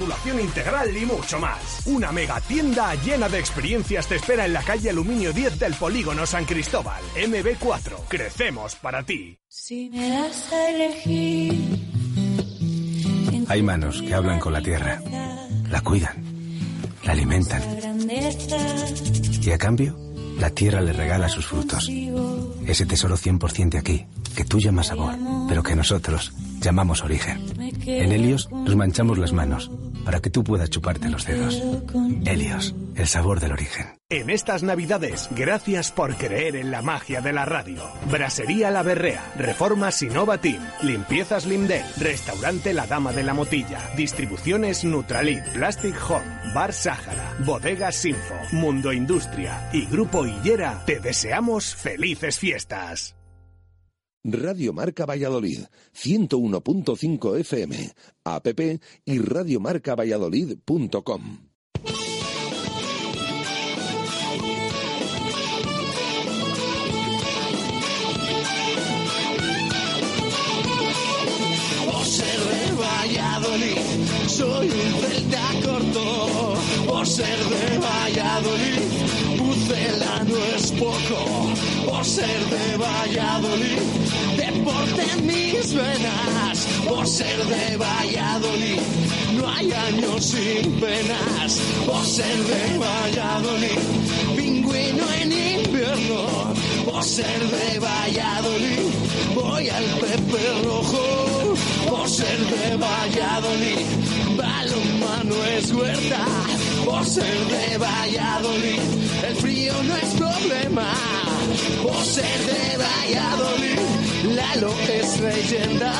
Titulación integral y mucho más. Una mega tienda llena de experiencias te espera en la calle Aluminio 10 del Polígono San Cristóbal. MB4. Crecemos para ti. Si me das a elegir. Hay manos que hablan con la tierra, la cuidan, la alimentan y a cambio la tierra le regala sus frutos. Ese tesoro 100% de aquí, que tú llamas sabor, pero que nosotros llamamos origen. En Helios nos manchamos las manos para que tú puedas chuparte los dedos. Helios, el sabor del origen. En estas navidades, gracias por creer en la magia de la radio. Brasería La Berrea, Reformas Innova Team, Limpiezas Lindel, Restaurante La Dama de la Motilla, Distribuciones Nutralit, Plastic Home, Bar Sáhara, Bodegas Sinfo, Mundo Industria y Grupo Hillera, te deseamos felices fiestas. Radio Marca Valladolid, 101.5 FM, app y radiomarcavalladolid.com. Valladolid, soy un celta corto. Por ser de Valladolid, Pucela no es poco. Por ser de Valladolid, deporte mis venas. Por ser de Valladolid, no hay años sin penas. Por ser de Valladolid, pingüino en invierno. Por ser de Valladolid, voy al Pepe Rojo. Por ser de Valladolid, balonmano es huerta. Por ser de Valladolid, el frío no es problema. Por ser de Valladolid, Lalo es leyenda.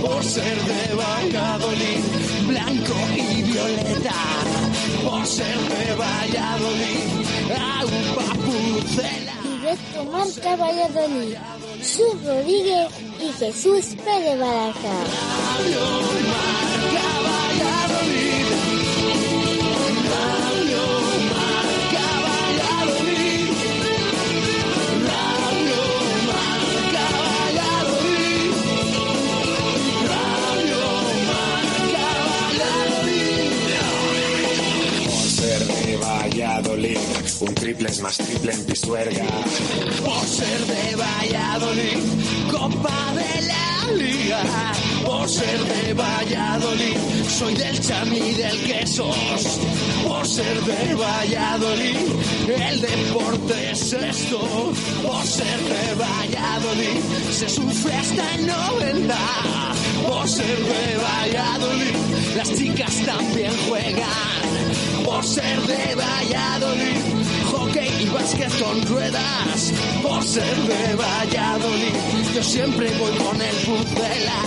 Por ser de Valladolid, blanco y violeta. Por ser de Valladolid, agua pucela. Directo Marca Valladolid. Sus Rodríguez y Jesús Pérez Baraja. Un triple es más triple en Pisuerga. Por ser de Valladolid, Copa de la Liga. Por ser de Valladolid, soy del chamí del quesos. Por ser de Valladolid, el deporte es esto. Por ser de Valladolid, se sufre hasta en novedad. Por ser de Valladolid, las chicas también juegan. Por ser de Valladolid, y básquet con ruedas. Por ser de Valladolid, yo siempre voy con el pucela.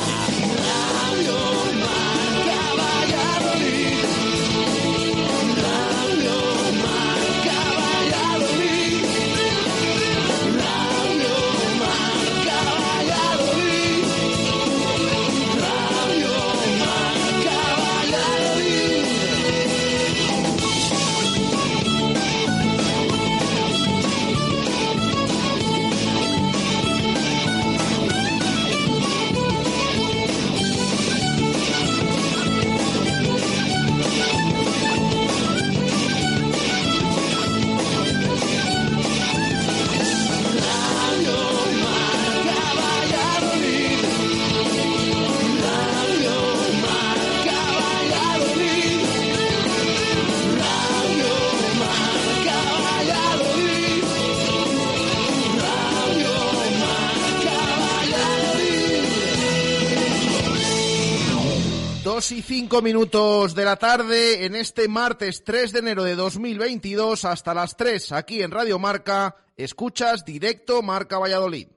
y 5 minutos de la tarde en este martes 3 de enero de 2022 hasta las 3 aquí en Radio Marca. Escuchas directo Marca Valladolid.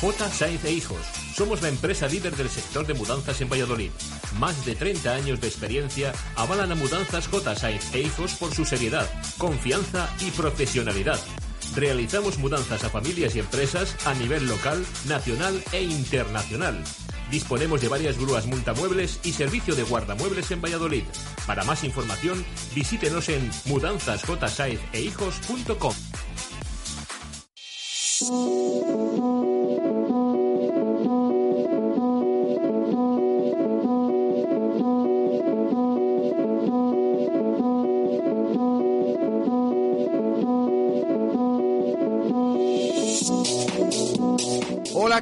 J. Sainz e Hijos. Somos la empresa líder del sector de mudanzas en Valladolid. Más de 30 años de experiencia avalan a Mudanzas J. Sainz e Hijos por su seriedad, confianza y profesionalidad. Realizamos mudanzas a familias y empresas a nivel local, nacional e internacional. Disponemos de varias grúas multamuebles y servicio de guardamuebles en Valladolid. Para más información, visítenos en mudanzasjsaezehijos.com.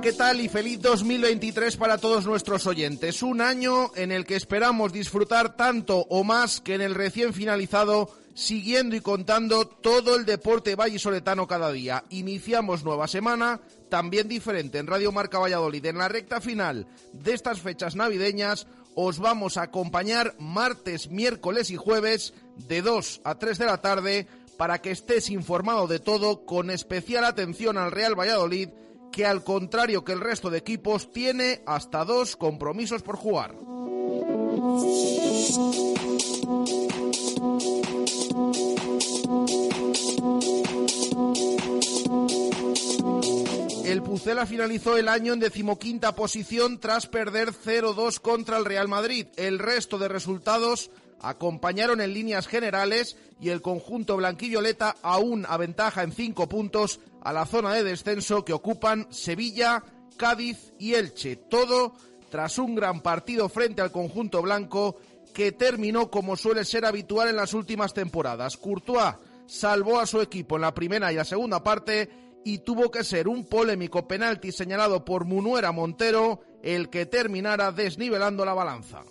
¿qué tal? Y feliz 2023 para todos nuestros oyentes. Un año en el que esperamos disfrutar tanto o más que en el recién finalizado, siguiendo y contando todo el deporte vallisoletano cada día. Iniciamos nueva semana, también diferente en Radio Marca Valladolid. En la recta final de estas fechas navideñas, os vamos a acompañar martes, miércoles y jueves de 2 a 3 de la tarde para que estés informado de todo con especial atención al Real Valladolid que al contrario que el resto de equipos tiene hasta dos compromisos por jugar. El Pucela finalizó el año en decimoquinta posición tras perder 0-2 contra el Real Madrid. El resto de resultados acompañaron en líneas generales y el conjunto blanquivioleta aún aventaja en cinco puntos a la zona de descenso que ocupan Sevilla, Cádiz y Elche. Todo tras un gran partido frente al conjunto blanco que terminó como suele ser habitual en las últimas temporadas. Courtois salvó a su equipo en la primera y la segunda parte y tuvo que ser un polémico penalti señalado por Munuera Montero el que terminara desnivelando la balanza.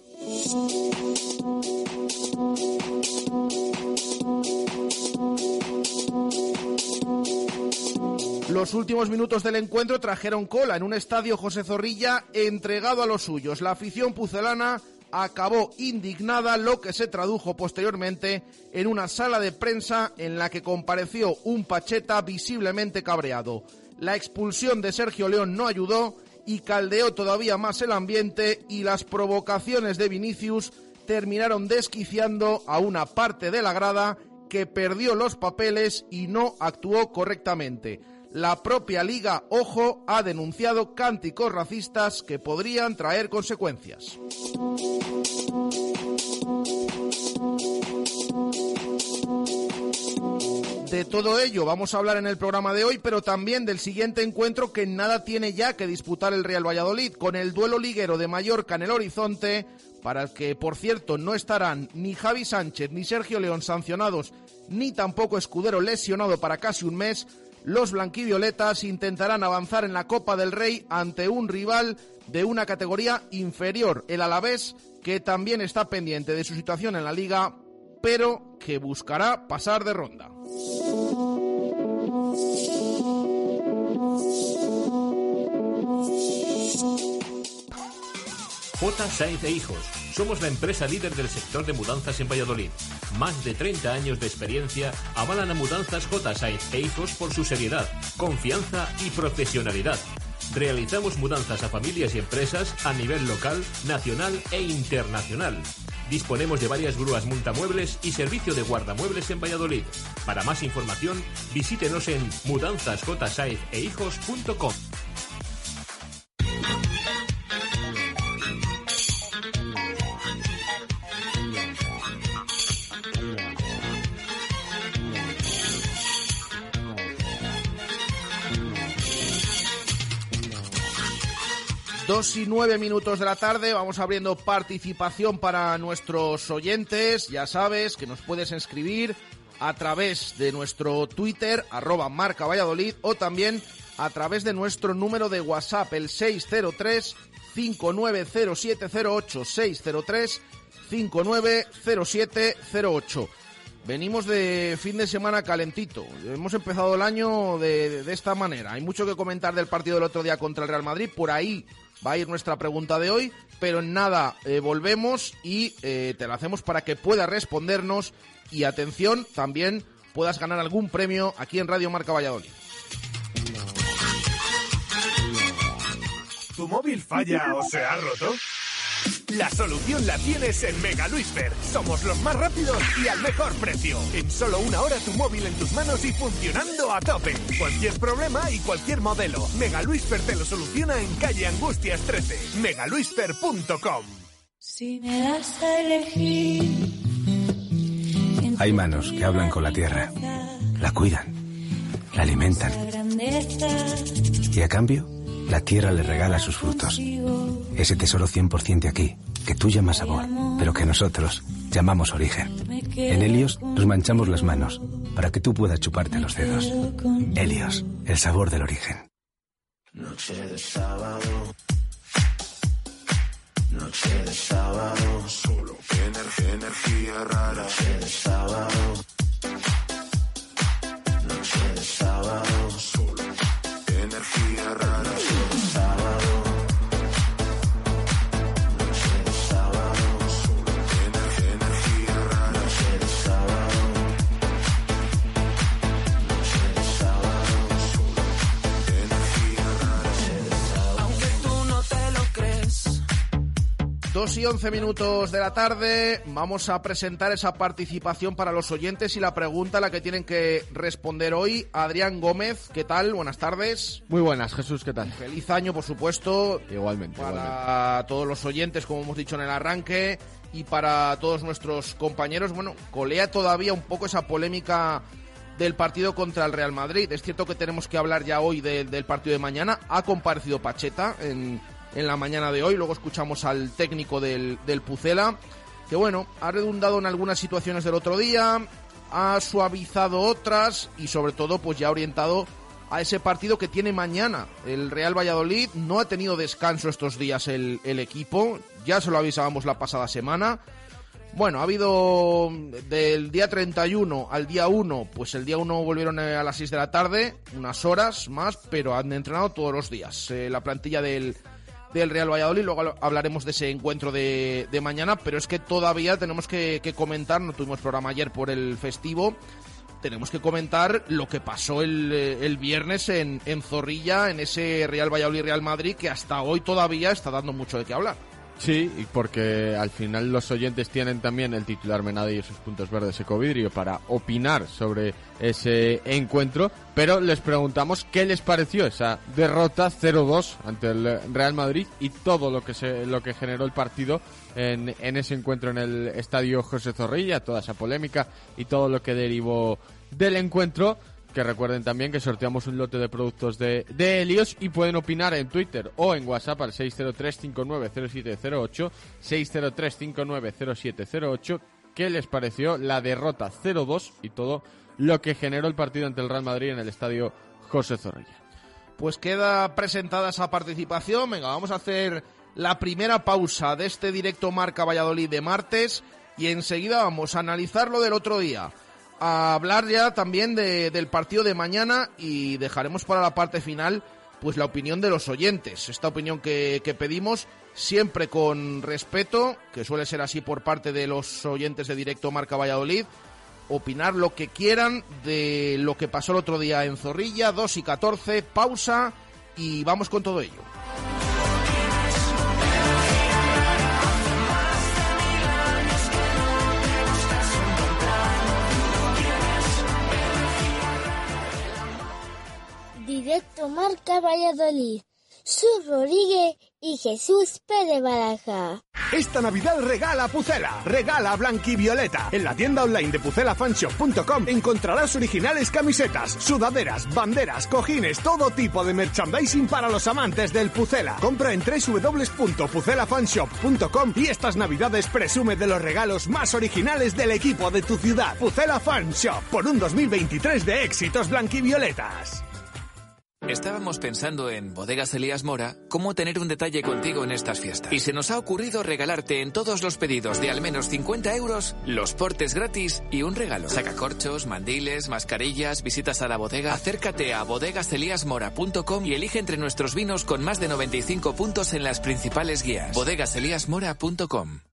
Los últimos minutos del encuentro trajeron cola en un estadio José Zorrilla entregado a los suyos. La afición pucelana acabó indignada, lo que se tradujo posteriormente en una sala de prensa en la que compareció un Pacheta visiblemente cabreado. La expulsión de Sergio León no ayudó y caldeó todavía más el ambiente y las provocaciones de Vinicius terminaron desquiciando a una parte de la grada que perdió los papeles y no actuó correctamente. La propia liga, ojo, ha denunciado cánticos racistas que podrían traer consecuencias. De todo ello vamos a hablar en el programa de hoy, pero también del siguiente encuentro que nada tiene ya que disputar el Real Valladolid, con el duelo liguero de Mallorca en el horizonte, para el que, por cierto, no estarán ni Javi Sánchez ni Sergio León sancionados, ni tampoco Escudero lesionado para casi un mes, los blanquivioletas intentarán avanzar en la Copa del Rey ante un rival de una categoría inferior, el Alavés, que también está pendiente de su situación en la liga, pero que buscará pasar de ronda. J. Sainz e Hijos. Somos la empresa líder del sector de mudanzas en Valladolid. Más de 30 años de experiencia avalan a Mudanzas J. Sainz e hijos por su seriedad, confianza y profesionalidad. Realizamos mudanzas a familias y empresas a nivel local, nacional e internacional. Disponemos de varias grúas multamuebles y servicio de guardamuebles en Valladolid. Para más información, visítenos en mudanzasjsaizehijos.com. 2 y 9 minutos de la tarde, vamos abriendo participación para nuestros oyentes. Ya sabes que nos puedes inscribir a través de nuestro Twitter, arroba marca Valladolid, o también a través de nuestro número de WhatsApp, el 603 590708 603 590708. Venimos de fin de semana calentito. Hemos empezado el año de, de, esta manera. Hay mucho que comentar del partido del otro día contra el Real Madrid. Por ahí va a ir nuestra pregunta de hoy, pero en nada eh, volvemos y eh, te la hacemos para que puedas respondernos y atención, también puedas ganar algún premio aquí en Radio Marca Valladolid. ¿Tu móvil falla o se ha roto? La solución la tienes en Mega Luisfer. Somos los más rápidos y al mejor precio. En solo una hora tu móvil en tus manos y funcionando a tope. Cualquier problema y cualquier modelo. Mega Luisfer te lo soluciona en calle Angustias 13. megaluisfer.com. Si me das a elegir. Hay manos que hablan con la tierra, la cuidan, la alimentan grandeza y a cambio la tierra le regala sus frutos. Ese tesoro 100% de aquí, que tú llamas sabor, pero que nosotros llamamos origen. En Helios nos manchamos las manos para que tú puedas chuparte los dedos. Helios, el sabor del origen. Noche de sábado. Noche de sábado. Solo energía, energía rara. Noche de sábado. 2 y 11 minutos de la tarde, vamos a presentar esa participación para los oyentes y la pregunta a la que tienen que responder hoy. Adrián Gómez, ¿qué tal? Buenas tardes. Muy buenas, Jesús, ¿qué tal? Feliz año, por supuesto, Igualmente, igualmente. para todos los oyentes, como hemos dicho en el arranque, y para todos nuestros compañeros. Bueno, colea todavía un poco esa polémica del partido contra el Real Madrid. Es cierto que tenemos que hablar ya hoy de- del partido de mañana. Ha comparecido Pacheta en, en la mañana de hoy. Luego escuchamos al técnico del, Pucela, que bueno, ha redundado en algunas situaciones del otro día, ha suavizado otras y sobre todo pues ya ha orientado a ese partido que tiene mañana. El Real Valladolid no ha tenido descanso estos días el, equipo, ya se lo avisábamos la pasada semana. Bueno, ha habido del día 31 al día 1, pues el día 1 volvieron a las 6 de la tarde, unas horas más, pero han entrenado todos los días. Eh, la plantilla del, del Real Valladolid, luego habl- hablaremos de ese encuentro de, mañana, pero es que todavía tenemos que, comentar, no tuvimos programa ayer por el festivo, tenemos que comentar lo que pasó el, eh, el viernes en, en Zorrilla, en ese Real Valladolid-Real Madrid, que hasta hoy todavía está dando mucho de qué hablar. Sí, porque al final los oyentes tienen también el titular Menade y sus puntos verdes Ecovidrio para opinar sobre ese encuentro, pero les preguntamos qué les pareció esa derrota 0-2 ante el Real Madrid y todo lo que se lo que generó el partido en, en ese encuentro en el estadio José Zorrilla, toda esa polémica y todo lo que derivó del encuentro. Que recuerden también que sorteamos un lote de productos de, de Helios y pueden opinar en Twitter o en WhatsApp al 603-590708, 603-590708, qué les pareció la derrota 0-2 y todo lo que generó el partido ante el Real Madrid en el estadio José Zorrilla. Pues queda presentada esa participación. Venga, vamos a hacer la primera pausa de este directo Marca Valladolid de martes y enseguida vamos a analizar lo del otro día. A hablar ya también de- del partido de mañana y dejaremos para la parte final pues la opinión de los oyentes. Esta opinión que, que pedimos siempre con respeto, que suele ser así por parte de los oyentes de directo Marca Valladolid opinar lo que quieran de lo que pasó el otro día en Zorrilla, 2 y 14, pausa y vamos con todo ello. Directo Marca Valladolid. Su Rodríguez y Jesús Pérez Baraja. Esta Navidad regala Pucela, regala Blanquivioleta. En la tienda online de pucelafanshop.com encontrarás originales camisetas, sudaderas, banderas, cojines, todo tipo de merchandising para los amantes del Pucela. Compra en www.pucelafanshop.com y estas Navidades presume de los regalos más originales del equipo de tu ciudad. Pucela Fan Shop, por un 2023 de éxitos blanquivioletas. Estábamos pensando en Bodegas Elías Mora cómo tener un detalle contigo en estas fiestas. Y se nos ha ocurrido regalarte en todos los pedidos de al menos 50 euros los portes gratis y un regalo. Sacacorchos, mandiles, mascarillas, visitas a la bodega. Acércate a bodegaseliasmora.com y elige entre nuestros vinos con más de 95 puntos en las principales guías. bodegaseliasmora.com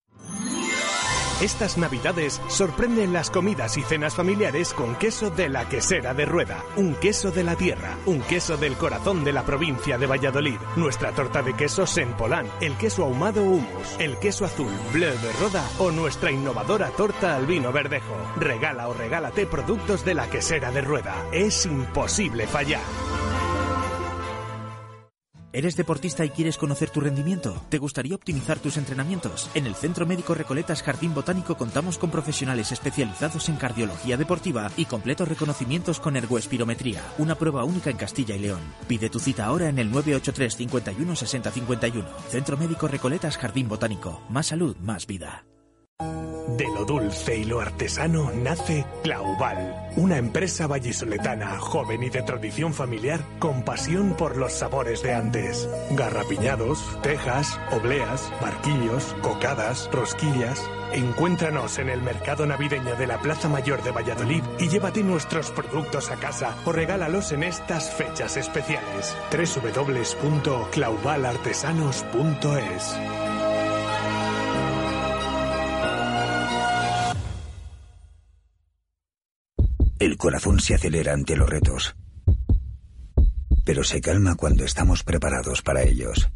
Estas navidades sorprenden las comidas y cenas familiares con queso de la quesera de Rueda, un queso de la tierra, un queso del corazón de la provincia de Valladolid, nuestra torta de queso Sempolán, el queso ahumado humus, el queso azul bleu de Roda o nuestra innovadora torta al vino verdejo. Regala o regálate productos de la quesera de Rueda. Es imposible fallar. ¿Eres deportista y quieres conocer tu rendimiento? ¿Te gustaría optimizar tus entrenamientos? En el Centro Médico Recoletas Jardín Botánico contamos con profesionales especializados en cardiología deportiva y completos reconocimientos con ergoespirometría, una prueba única en Castilla y León. Pide tu cita ahora en el 983 51 60 51. Centro Médico Recoletas Jardín Botánico. Más salud, más vida. De lo dulce y lo artesano nace Claubal, una empresa vallisoletana joven y de tradición familiar con pasión por los sabores de antes. Garrapiñados, tejas, obleas, barquillos, cocadas, rosquillas. Encuéntranos en el mercado navideño de la Plaza Mayor de Valladolid y llévate nuestros productos a casa o regálalos en estas fechas especiales. www.claubalartesanos.es El corazón se acelera ante los retos, pero se calma cuando estamos preparados para ellos.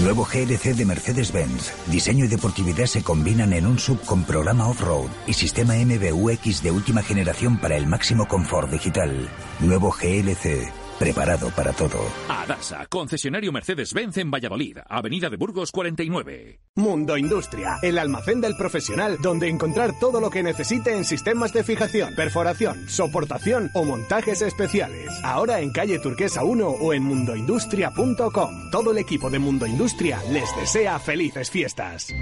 Nuevo GLC de Mercedes-Benz. Diseño y deportividad se combinan en un sub con programa off-road y sistema MBUX de última generación para el máximo confort digital. Nuevo GLC. Preparado para todo. Adasa, concesionario Mercedes-Benz en Valladolid, Avenida de Burgos 49. Mundo Industria, el almacén del profesional donde encontrar todo lo que necesite en sistemas de fijación, perforación, soportación o montajes especiales. Ahora en calle Turquesa 1 o en mundoindustria.com. Todo el equipo de Mundo Industria les desea felices fiestas.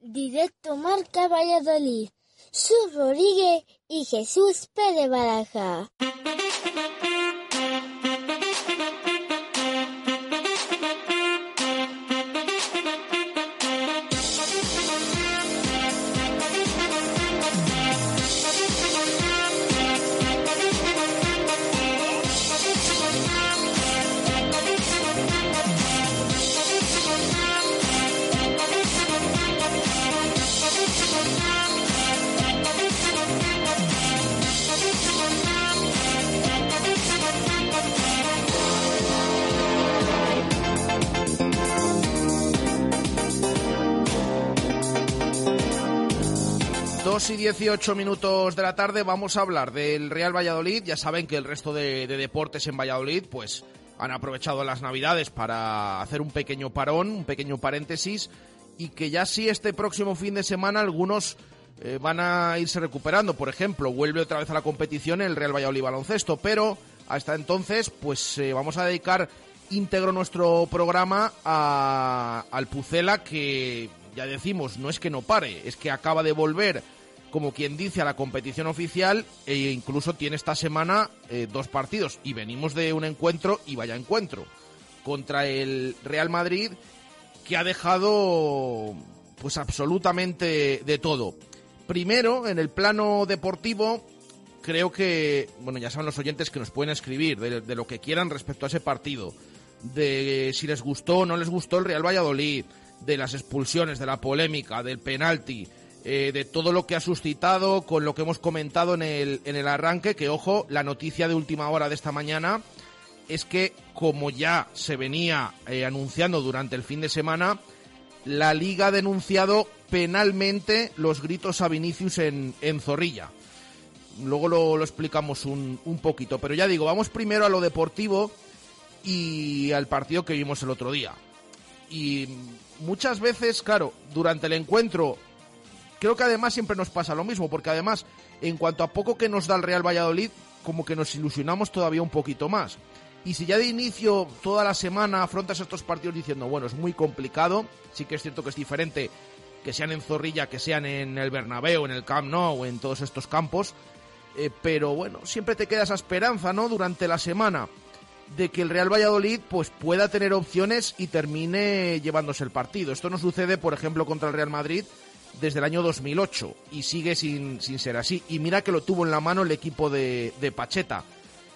Directo Marca Valladolid. Sus Rodríguez y Jesús Pérez Baraja. 18 minutos de la tarde vamos a hablar del Real Valladolid. Ya saben que el resto de, de deportes en Valladolid pues han aprovechado las navidades para hacer un pequeño parón, un pequeño paréntesis y que ya sí este próximo fin de semana algunos eh, van a irse recuperando. Por ejemplo, vuelve otra vez a la competición el Real Valladolid baloncesto, pero hasta entonces pues eh, vamos a dedicar íntegro nuestro programa a, al Pucela que ya decimos, no es que no pare, es que acaba de volver, como quien dice, a la competición oficial e incluso tiene esta semana eh, dos partidos. Y venimos de un encuentro, y vaya encuentro, contra el Real Madrid, que ha dejado pues absolutamente de todo. Primero, en el plano deportivo, creo que, bueno, ya saben los oyentes que nos pueden escribir de, de lo que quieran respecto a ese partido, de si les gustó o no les gustó el Real Valladolid, de las expulsiones, de la polémica, del penalti, eh, de todo lo que ha suscitado con lo que hemos comentado en el, en el arranque, que ojo, la noticia de última hora de esta mañana es que, como ya se venía eh, anunciando durante el fin de semana, la liga ha denunciado penalmente los gritos a Vinicius en, en Zorrilla. Luego lo, lo explicamos un, un poquito, pero ya digo, vamos primero a lo deportivo y al partido que vimos el otro día. Y muchas veces, claro, durante el encuentro, creo que además siempre nos pasa lo mismo, porque además, en cuanto a poco que nos da el Real Valladolid, como que nos ilusionamos todavía un poquito más. Y si ya de inicio, toda la semana, afrontas estos partidos diciendo, bueno, es muy complicado, sí que es cierto que es diferente que sean en Zorrilla, que sean en el Bernabéu, en el Camp Nou, en todos estos campos, eh, pero bueno, siempre te queda esa esperanza, ¿no? Durante la semana de que el Real Valladolid pues pueda tener opciones y termine llevándose el partido. Esto no sucede, por ejemplo, contra el Real Madrid desde el año 2008 y sigue sin, sin ser así. Y mira que lo tuvo en la mano el equipo de, Pacheta.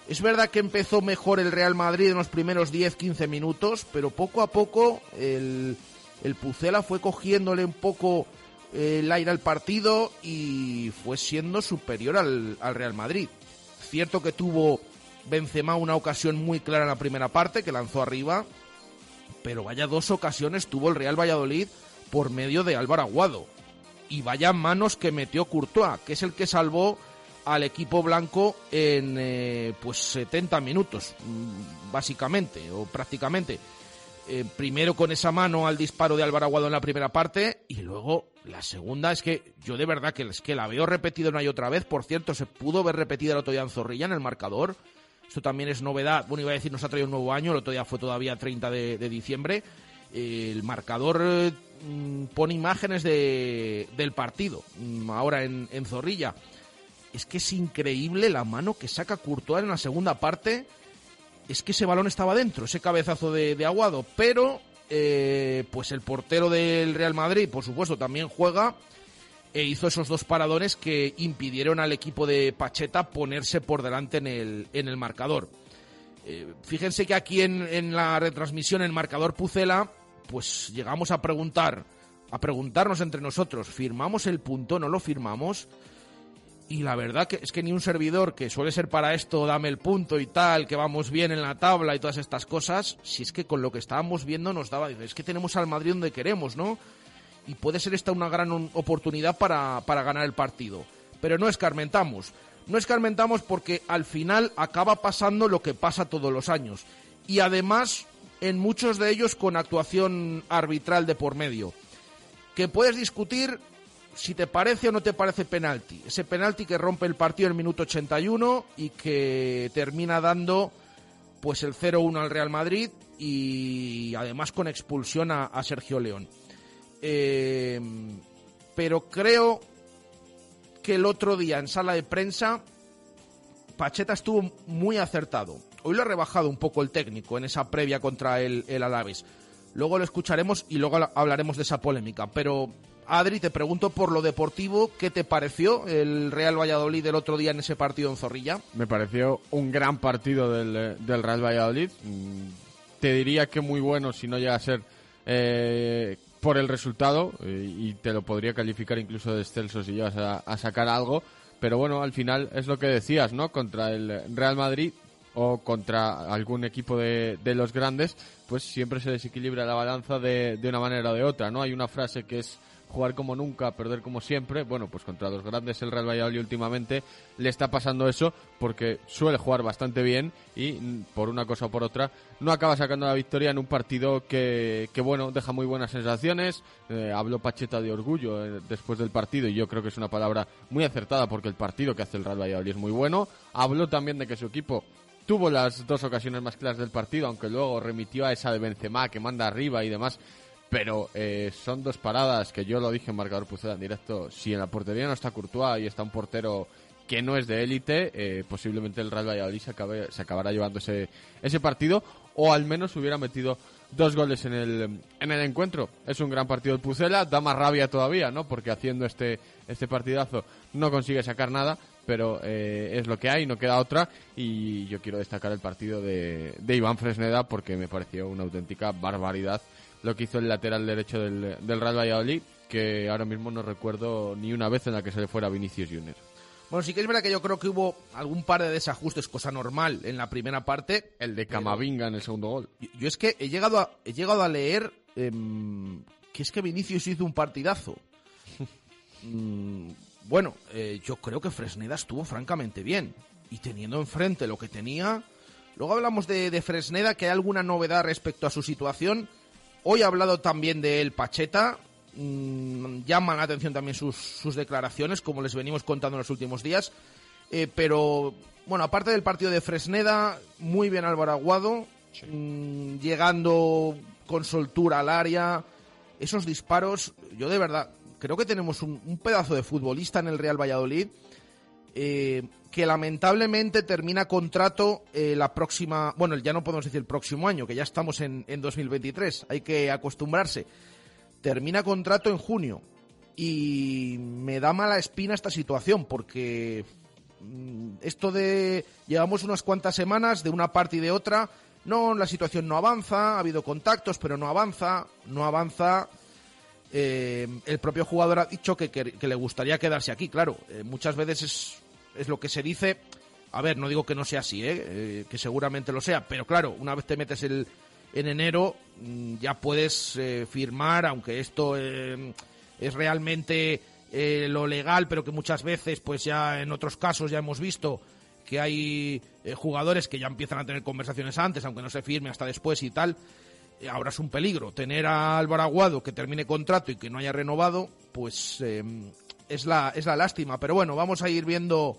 Es verdad que empezó mejor el Real Madrid en los primeros 10-15 minutos, pero poco a poco el, el Pucela fue cogiéndole un poco el aire al partido y fue siendo superior al, al Real Madrid. Cierto que tuvo Benzema una ocasión muy clara en la primera parte que lanzó arriba, pero vaya dos ocasiones tuvo el Real Valladolid por medio de Álvaro Aguado. Y vaya manos que metió Courtois, que es el que salvó al equipo blanco en eh, pues 70 minutos, mm, básicamente, o prácticamente. Eh, primero con esa mano al disparo de Álvaro Aguado en la primera parte y luego la segunda es que yo de verdad que, es que la veo repetida una y otra vez. Por cierto, se pudo ver repetida el otro día en Zorrilla en el marcador. Esto también es novedad. Bueno, iba a decir, nos ha traído un nuevo año. El otro día fue todavía 30 de, diciembre. el marcador mm, pone imágenes de, del partido. Mm, ahora en, en, Zorrilla. Es que es increíble la mano que saca Courtois en la segunda parte. Es que ese balón estaba dentro, ese cabezazo de, de Aguado. Pero, eh, pues el portero del Real Madrid, por supuesto, también juega e hizo esos dos paradones que impidieron al equipo de Pacheta ponerse por delante en el, en el marcador. Eh, fíjense que aquí en, en, la retransmisión, en marcador Pucela, pues llegamos a preguntar, a preguntarnos entre nosotros, ¿firmamos el punto? ¿No lo firmamos? Y la verdad que es que ni un servidor que suele ser para esto, dame el punto y tal, que vamos bien en la tabla y todas estas cosas, si es que con lo que estábamos viendo nos daba, es que tenemos al Madrid donde queremos, ¿no? y puede ser esta una gran oportunidad para, para ganar el partido. Pero no escarmentamos. No escarmentamos porque al final acaba pasando lo que pasa todos los años. Y además, en muchos de ellos con actuación arbitral de por medio. Que puedes discutir si te parece o no te parece penalti. Ese penalti que rompe el partido en el minuto 81 y que termina dando pues el 0-1 al Real Madrid y además con expulsión a Sergio León. Eh, pero creo que el otro día en sala de prensa Pacheta estuvo muy acertado. Hoy lo ha rebajado un poco el técnico en esa previa contra el, el. Luego lo escucharemos y luego hablaremos de esa polémica. Pero, Adri, te pregunto por lo deportivo, ¿qué te pareció el Real Valladolid el otro día en ese partido en Zorrilla? Me pareció un gran partido del, del Real Valladolid. Mm, te diría que muy bueno si no llega a ser eh, por el resultado eh, y te lo podría calificar incluso de excelso si llegas a, sacar algo. Pero bueno, al final es lo que decías, ¿no? Contra el Real Madrid o contra algún equipo de, de los grandes, pues siempre se desequilibra la balanza de, de una manera o de otra, ¿no? Hay una frase que es jugar como nunca, perder como siempre. Bueno, pues contra los grandes el Real Valladolid últimamente le está pasando eso porque suele jugar bastante bien y mm, por una cosa o por otra no acaba sacando la victoria en un partido que, que bueno, deja muy buenas sensaciones. Eh, habló Pacheta de orgullo eh, después del partido y yo creo que es una palabra muy acertada porque el partido que hace el Real Valladolid es muy bueno. Habló también de que su equipo tuvo las dos ocasiones más claras del partido, aunque luego remitió a esa de Benzema que manda arriba y demás pero eh, son dos paradas que yo lo dije en marcador Pucela en directo. Si en la portería no está Courtois y está un portero que no es de élite, eh, posiblemente el Real Valladolid se, se acabará llevando ese, ese partido o al menos hubiera metido dos goles en el, en el encuentro. Es un gran partido el Pucela, da más rabia todavía, ¿no? Porque haciendo este, este partidazo no consigue sacar nada, pero eh, es lo que hay, no queda otra. Y yo quiero destacar el partido de, de Iván Fresneda porque me pareció una auténtica barbaridad lo que hizo el lateral derecho del, del Real Valladolid, que ahora mismo no recuerdo ni una vez en la que se le fuera Vinicius Junior. Bueno, sí que es verdad que yo creo que hubo algún par de desajustes, cosa normal, en la primera parte. El de Camavinga en el segundo gol. Yo, es que he llegado a, he llegado a leer em, que es que Vinicius hizo un partidazo. Mm, bueno, eh, yo creo que Fresneda estuvo francamente bien. Y teniendo enfrente lo que tenía... Luego hablamos de, de Fresneda, que hay alguna novedad respecto a su situación Hoy ha hablado también de él Pacheta. Mm, llaman la atención también sus, declaraciones, como les venimos contando en los últimos días. Eh, pero, bueno, aparte del partido de Fresneda, muy bien Álvaro Aguado, mm, llegando con soltura al área. Esos disparos, yo de verdad creo que tenemos un pedazo de futbolista en el Real Valladolid eh, que lamentablemente termina contrato eh, la próxima, bueno, ya no podemos decir el próximo año, que ya estamos en, en 2023, hay que acostumbrarse. Termina contrato en junio y me da mala espina esta situación porque mm, esto de llevamos unas cuantas semanas de una parte y de otra, no, la situación no avanza, ha habido contactos, pero no avanza, no avanza eh, el propio jugador ha dicho que, le gustaría quedarse aquí, claro. eh, muchas veces es, lo que se dice. A ver, no digo que no sea así, ¿eh? Eh, que seguramente lo sea, pero claro, una vez te metes el, en enero, mm, ya puedes eh, firmar, aunque esto es realmente lo legal, pero que muchas veces, pues ya en otros casos ya hemos visto que hay jugadores que ya empiezan a tener conversaciones antes, aunque no se firme hasta después y tal. Eh, Ahora es un peligro. Tener a Álvaro Aguado que termine contrato y que no haya renovado, pues eh, es, la, es la lástima. Pero bueno, vamos a ir viendo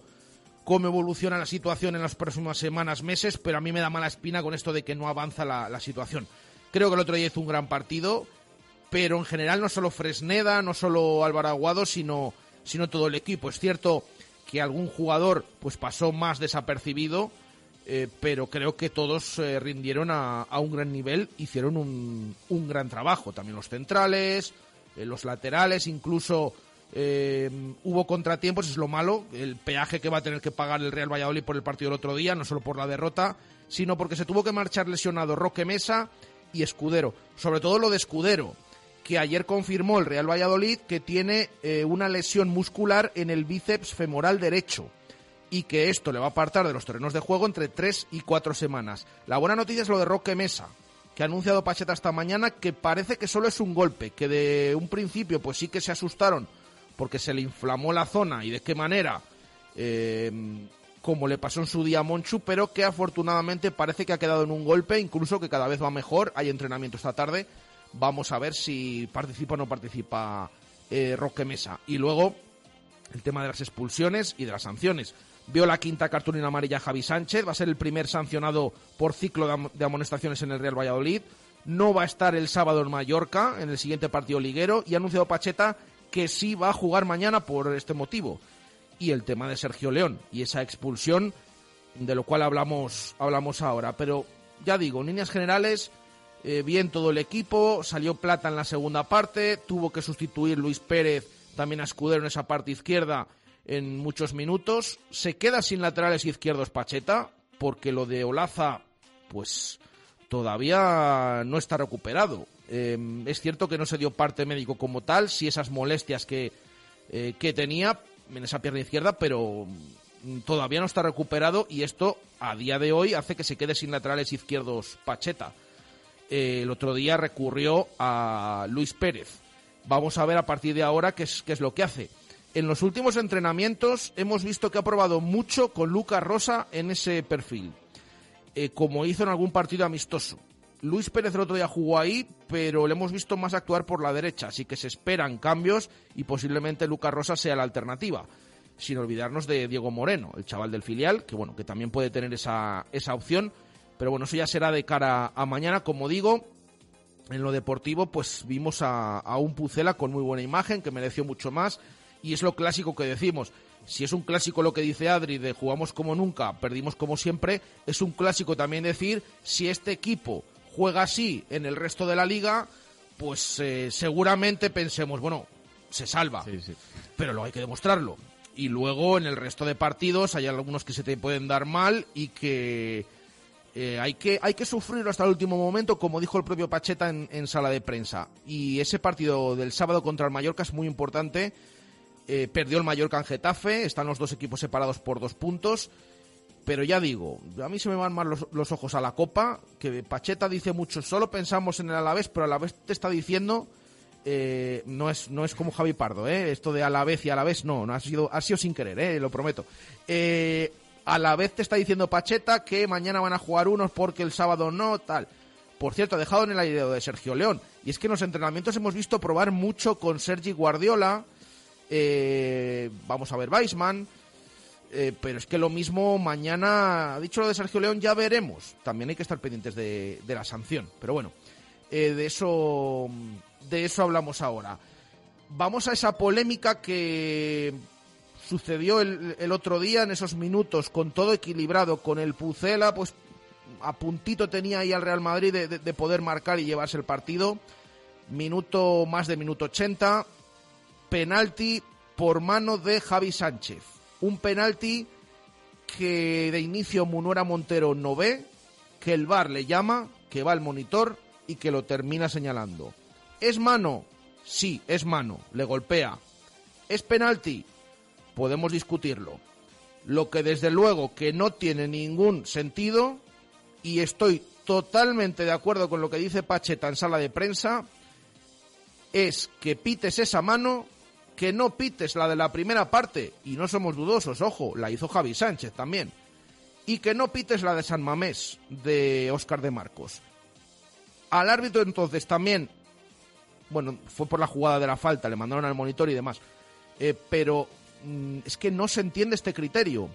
cómo evoluciona la situación en las próximas semanas, meses, pero a mí me da mala espina con esto de que no avanza la, la situación. Creo que el otro día hizo un gran partido, pero en general no solo Fresneda, no solo Álvaro Aguado, sino, sino todo el equipo. Es cierto que algún jugador pues pasó más desapercibido, eh, pero creo que todos eh, rindieron a, un gran nivel, hicieron un, un gran trabajo. También los centrales, eh, los laterales, incluso eh, hubo contratiempos, es lo malo, el peaje que va a tener que pagar el Real Valladolid por el partido del otro día, no solo por la derrota, sino porque se tuvo que marchar lesionado Roque Mesa y Escudero. Sobre todo lo de Escudero, que ayer confirmó el Real Valladolid que tiene una lesión muscular en el bíceps femoral derecho y que esto le va a apartar de los terrenos de juego entre tres y cuatro semanas. La buena noticia es lo de Roque Mesa, que ha anunciado Pacheta esta mañana que parece que solo es un golpe, que de un principio pues sí que se asustaron porque se le inflamó la zona y de qué manera, eh, como le pasó en su día a Monchu, pero que afortunadamente parece que ha quedado en un golpe, incluso que cada vez va mejor. Hay entrenamiento esta tarde. Vamos a ver si participa o no participa eh, Roque Mesa. Y luego el tema de las expulsiones y de las sanciones. Vio la quinta cartulina amarilla Javi Sánchez, va a ser el primer sancionado por ciclo de amonestaciones en el Real Valladolid. No va a estar el sábado en Mallorca, en el siguiente partido liguero, y ha anunciado Pacheta que sí va a jugar mañana por este motivo. Y el tema de Sergio León y esa expulsión, de lo cual hablamos, hablamos ahora. Pero ya digo, en líneas generales, eh, bien todo el equipo, salió Plata en la segunda parte, tuvo que sustituir Luis Pérez también a Escudero en esa parte izquierda en muchos minutos. Se queda sin laterales izquierdos Pacheta, porque lo de Olaza, pues todavía no está recuperado. Eh, es cierto que no se dio parte médico como tal, sí esas molestias que, eh, que tenía en esa pierna izquierda, pero mm, todavía no está recuperado y esto a día de hoy hace que se quede sin laterales izquierdos Pacheta. Eh, el otro día recurrió a Luis Pérez. Vamos a ver a partir de ahora qué es, qué es lo que hace. En los últimos entrenamientos hemos visto que ha probado mucho con Lucas Rosa en ese perfil, eh, como hizo en algún partido amistoso. Luis Pérez el otro día jugó ahí, pero le hemos visto más actuar por la derecha, así que se esperan cambios y posiblemente Lucas Rosa sea la alternativa. Sin olvidarnos de Diego Moreno, el chaval del filial, que bueno, que también puede tener esa, esa opción, pero bueno, eso ya será de cara a mañana, como digo. En lo deportivo, pues vimos a, a un Pucela con muy buena imagen, que mereció mucho más, y es lo clásico que decimos. Si es un clásico lo que dice Adri de jugamos como nunca, perdimos como siempre, es un clásico también decir si este equipo juega así en el resto de la liga, pues eh, seguramente pensemos, bueno, se salva, pero luego hay que demostrarlo. Y luego en el resto de partidos hay algunos que se te pueden dar mal y que eh, hay que hay que sufrirlo hasta el último momento, como dijo el propio Pacheta en, en sala de prensa. Y ese partido del sábado contra el Mallorca es muy importante. Eh, perdió el Mallorca en Getafe, están los dos equipos separados por dos puntos. Pero ya digo, a mí se me van más los, los ojos a la Copa, que Pacheta dice mucho, solo pensamos en el Alavés, pero a la vez te está diciendo, eh, no, es, no es como Javi Pardo, ¿eh? esto de Alavés y Alavés, no, no ha sido, ha sido sin querer, ¿eh? lo prometo. Eh, a la vez te está diciendo Pacheta que mañana van a jugar unos porque el sábado no, tal. Por cierto, ha dejado en el aire de Sergio León. Y es que en los entrenamientos hemos visto probar mucho con Sergi Guardiola, eh, vamos a ver Weisman, eh, pero es que lo mismo mañana, dicho lo de Sergio León, ya veremos. También hay que estar pendientes de, la sanción. Pero bueno, eh, de eso de eso hablamos ahora. Vamos a esa polémica que sucedió el, el otro día en esos minutos con todo equilibrado, con el Pucela, pues a puntito tenía ahí al Real Madrid de poder marcar y llevarse el partido. Minuto más de minuto 80, penalti por mano de Javi Sánchez. Un penalti que de inicio Munuera Montero no ve, que el VAR le llama, que va al monitor y que lo termina señalando. ¿Es mano? Sí, es mano, le golpea. ¿Es penalti? Podemos discutirlo. Lo que desde luego que no tiene ningún sentido, y estoy totalmente de acuerdo con lo que dice Pacheta en sala de prensa, es que pites esa mano, que no pites la de la primera parte, y no somos dudosos, ojo, la hizo Javi Sánchez también, y que no pites la de San Mamés, de Óscar de Marcos. Al árbitro entonces también, bueno, fue por la jugada de la falta, le mandaron al monitor y demás, eh, pero mm, es que no se entiende este criterio.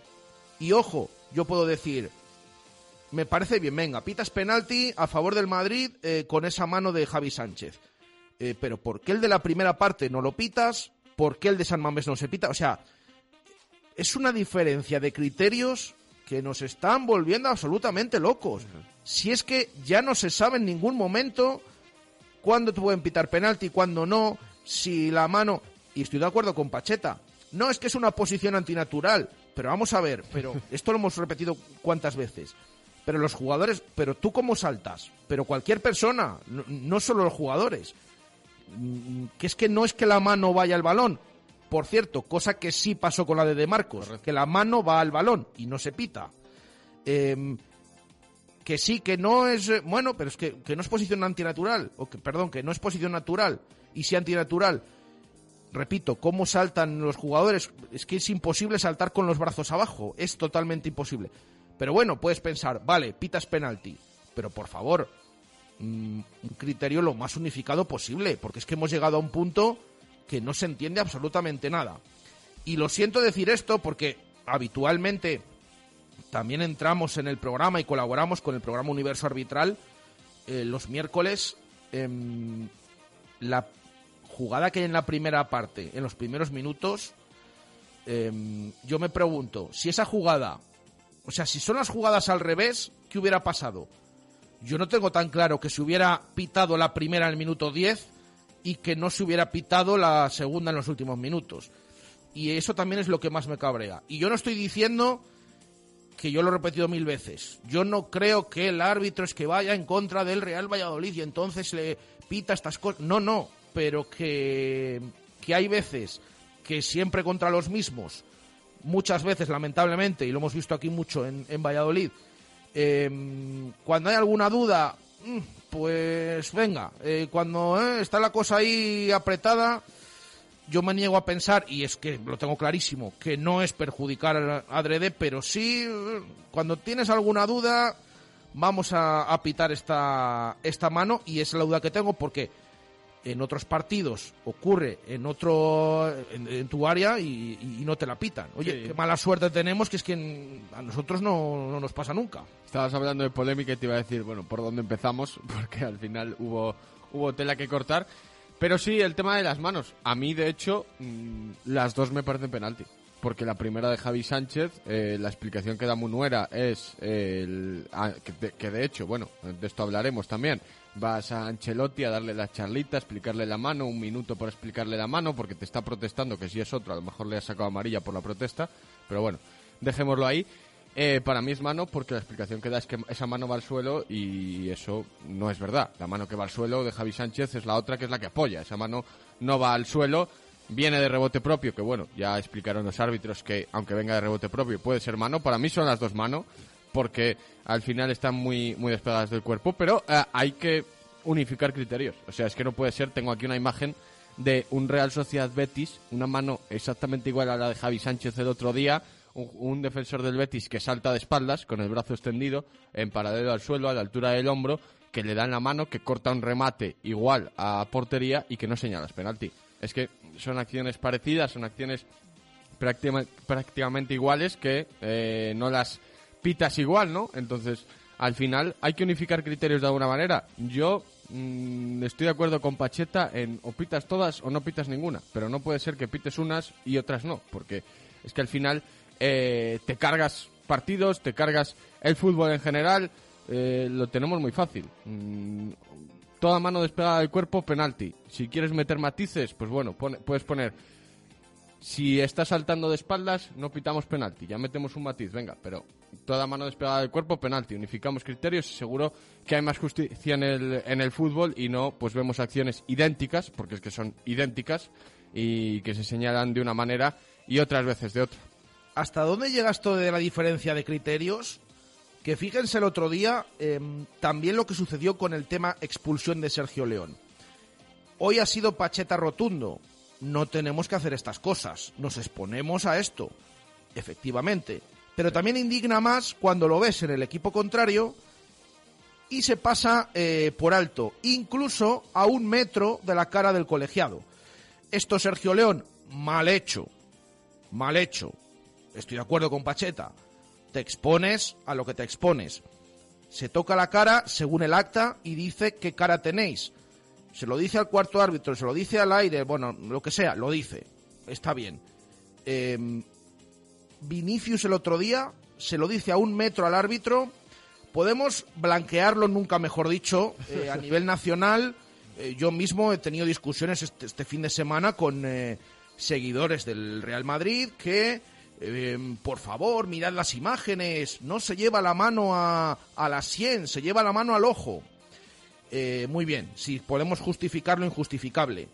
Y ojo, yo puedo decir, me parece bien, venga, pitas penalti a favor del Madrid eh, con esa mano de Javi Sánchez. Eh, pero ¿por qué el de la primera parte no lo pitas? ¿Por qué el de San Mamés no se pita? O sea, es una diferencia de criterios que nos están volviendo absolutamente locos. Si es que ya no se sabe en ningún momento cuándo te pueden pitar penalti, cuándo no, si la mano... Y estoy de acuerdo con Pacheta. No es que es una posición antinatural, pero vamos a ver, pero esto lo hemos repetido cuántas veces. Pero los jugadores, pero tú cómo saltas, pero cualquier persona, no, no solo los jugadores. Mm, Que es que no es que la mano vaya al balón. Por cierto, cosa que sí pasó con la de De Marcos, que la mano va al balón y no se pita. Em, que sí, que no es. eh, Bueno, pero es que, que no es posición antinatural. O que, perdón, que no es posición natural. Y sí antinatural. Repito, ¿cómo saltan los jugadores? Es que es imposible saltar con los brazos abajo. Es totalmente imposible. Pero bueno, puedes pensar, vale, pitas penalti. Pero por favor, un criterio lo más unificado posible. Porque es que hemos llegado a un punto que no se entiende absolutamente nada. Y lo siento decir esto porque habitualmente también entramos en el programa y colaboramos con el programa Universo Arbitral eh, los miércoles. em, la jugada que hay en la primera parte, en los primeros minutos, em, yo me pregunto, si esa jugada, o sea, si son las jugadas al revés, ¿qué hubiera pasado? Yo no tengo tan claro que se hubiera pitado la primera en el minuto 10 y que no se hubiera pitado la segunda en los últimos minutos. Y eso también es lo que más me cabrea. Y yo no estoy diciendo que yo lo he repetido mil veces. Yo no creo que el árbitro es que vaya en contra del Real Valladolid y entonces le pita estas cosas. No, no, pero que, que hay veces que siempre contra los mismos, muchas veces lamentablemente, y lo hemos visto aquí mucho en, en Valladolid, eh, cuando hay alguna duda, mm, pues venga, eh, cuando eh, está la cosa ahí apretada, yo me niego a pensar, y es que lo tengo clarísimo, que no es perjudicar a adrede, pero sí, eh, cuando tienes alguna duda, vamos a, a pitar esta, esta mano, y es la duda que tengo porque en otros partidos ocurre en otro en, en tu área y, y no te la pitan. Oye, Sí. qué mala suerte tenemos que es que a nosotros no, no nos pasa nunca. Estabas hablando de polémica y te iba a decir, bueno, por dónde empezamos, porque al final hubo, hubo tela que cortar. Pero sí, el tema de las manos. A mí, de hecho, mm, las dos me parecen penalti. Porque la primera de Javi Sánchez, eh, la explicación que da Munuera es el, ah, que, de, que de hecho, bueno, de esto hablaremos también. Vas a Ancelotti a darle la charlita, explicarle la mano, un minuto por explicarle la mano, porque te está protestando que si es otro, a lo mejor le ha sacado amarilla por la protesta. Pero bueno, dejémoslo ahí. Eh, para mí es mano porque la explicación que da es que esa mano va al suelo y eso no es verdad. La mano que va al suelo de Javi Sánchez es la otra que es la que apoya. Esa mano no va al suelo, viene de rebote propio, que bueno, ya explicaron los árbitros que aunque venga de rebote propio puede ser mano. Para mí son las dos manos porque al final están muy, muy despegadas del cuerpo, pero eh, hay que unificar criterios. O sea, es que no puede ser, tengo aquí una imagen de un Real Sociedad Betis, una mano exactamente igual a la de Javi Sánchez el otro día, un, defensor del Betis que salta de espaldas con el brazo extendido en paralelo al suelo a la altura del hombro, que le dan la mano, que corta un remate igual a portería y que no señalas penalti. Es que son acciones parecidas, son acciones prácticamente iguales que eh, no las pitas igual, ¿no? Entonces, al final hay que unificar criterios de alguna manera. Yo mm, estoy de acuerdo con Pacheta en o pitas todas o no pitas ninguna, pero no puede ser que pites unas y otras no, porque es que al final eh, te cargas partidos, te cargas el fútbol en general, eh, lo tenemos muy fácil. Mm, toda mano despegada del cuerpo, penalti. Si quieres meter matices, pues bueno, pone- puedes poner si está saltando de espaldas, no pitamos penalti, ya metemos un matiz, venga, pero toda mano despegada del cuerpo, penalti, unificamos criterios y seguro que hay más justicia en el, fútbol y no, pues vemos acciones idénticas, porque es que son idénticas y que se señalan de una manera y otras veces de otra. ¿Hasta dónde llega esto de la diferencia de criterios? Que fíjense el otro día em, también lo que sucedió con el tema expulsión de Sergio León. Hoy ha sido Pacheta rotundo. No tenemos que hacer estas cosas. Nos exponemos a esto. Efectivamente. Pero también indigna más cuando lo ves en el equipo contrario y se pasa eh, por alto, incluso a un metro de la cara del colegiado. Esto, Sergio León, mal hecho. Mal hecho. Estoy de acuerdo con Pacheta. Te expones a lo que te expones. Se toca la cara según el acta y dice qué cara tenéis. Se lo dice al cuarto árbitro, se lo dice al aire, bueno, lo que sea, lo dice. Está bien. Em, Vinicius el otro día se lo dice a un metro al árbitro. Podemos blanquearlo, nunca mejor dicho, eh, a nivel nacional. Eh, yo mismo he tenido discusiones este, este fin de semana con eh, seguidores del Real Madrid que, em, por favor, mirad las imágenes, no se lleva la mano a, a la sien, se lleva la mano al ojo. Muy bien, si podemos justificar lo injustificable.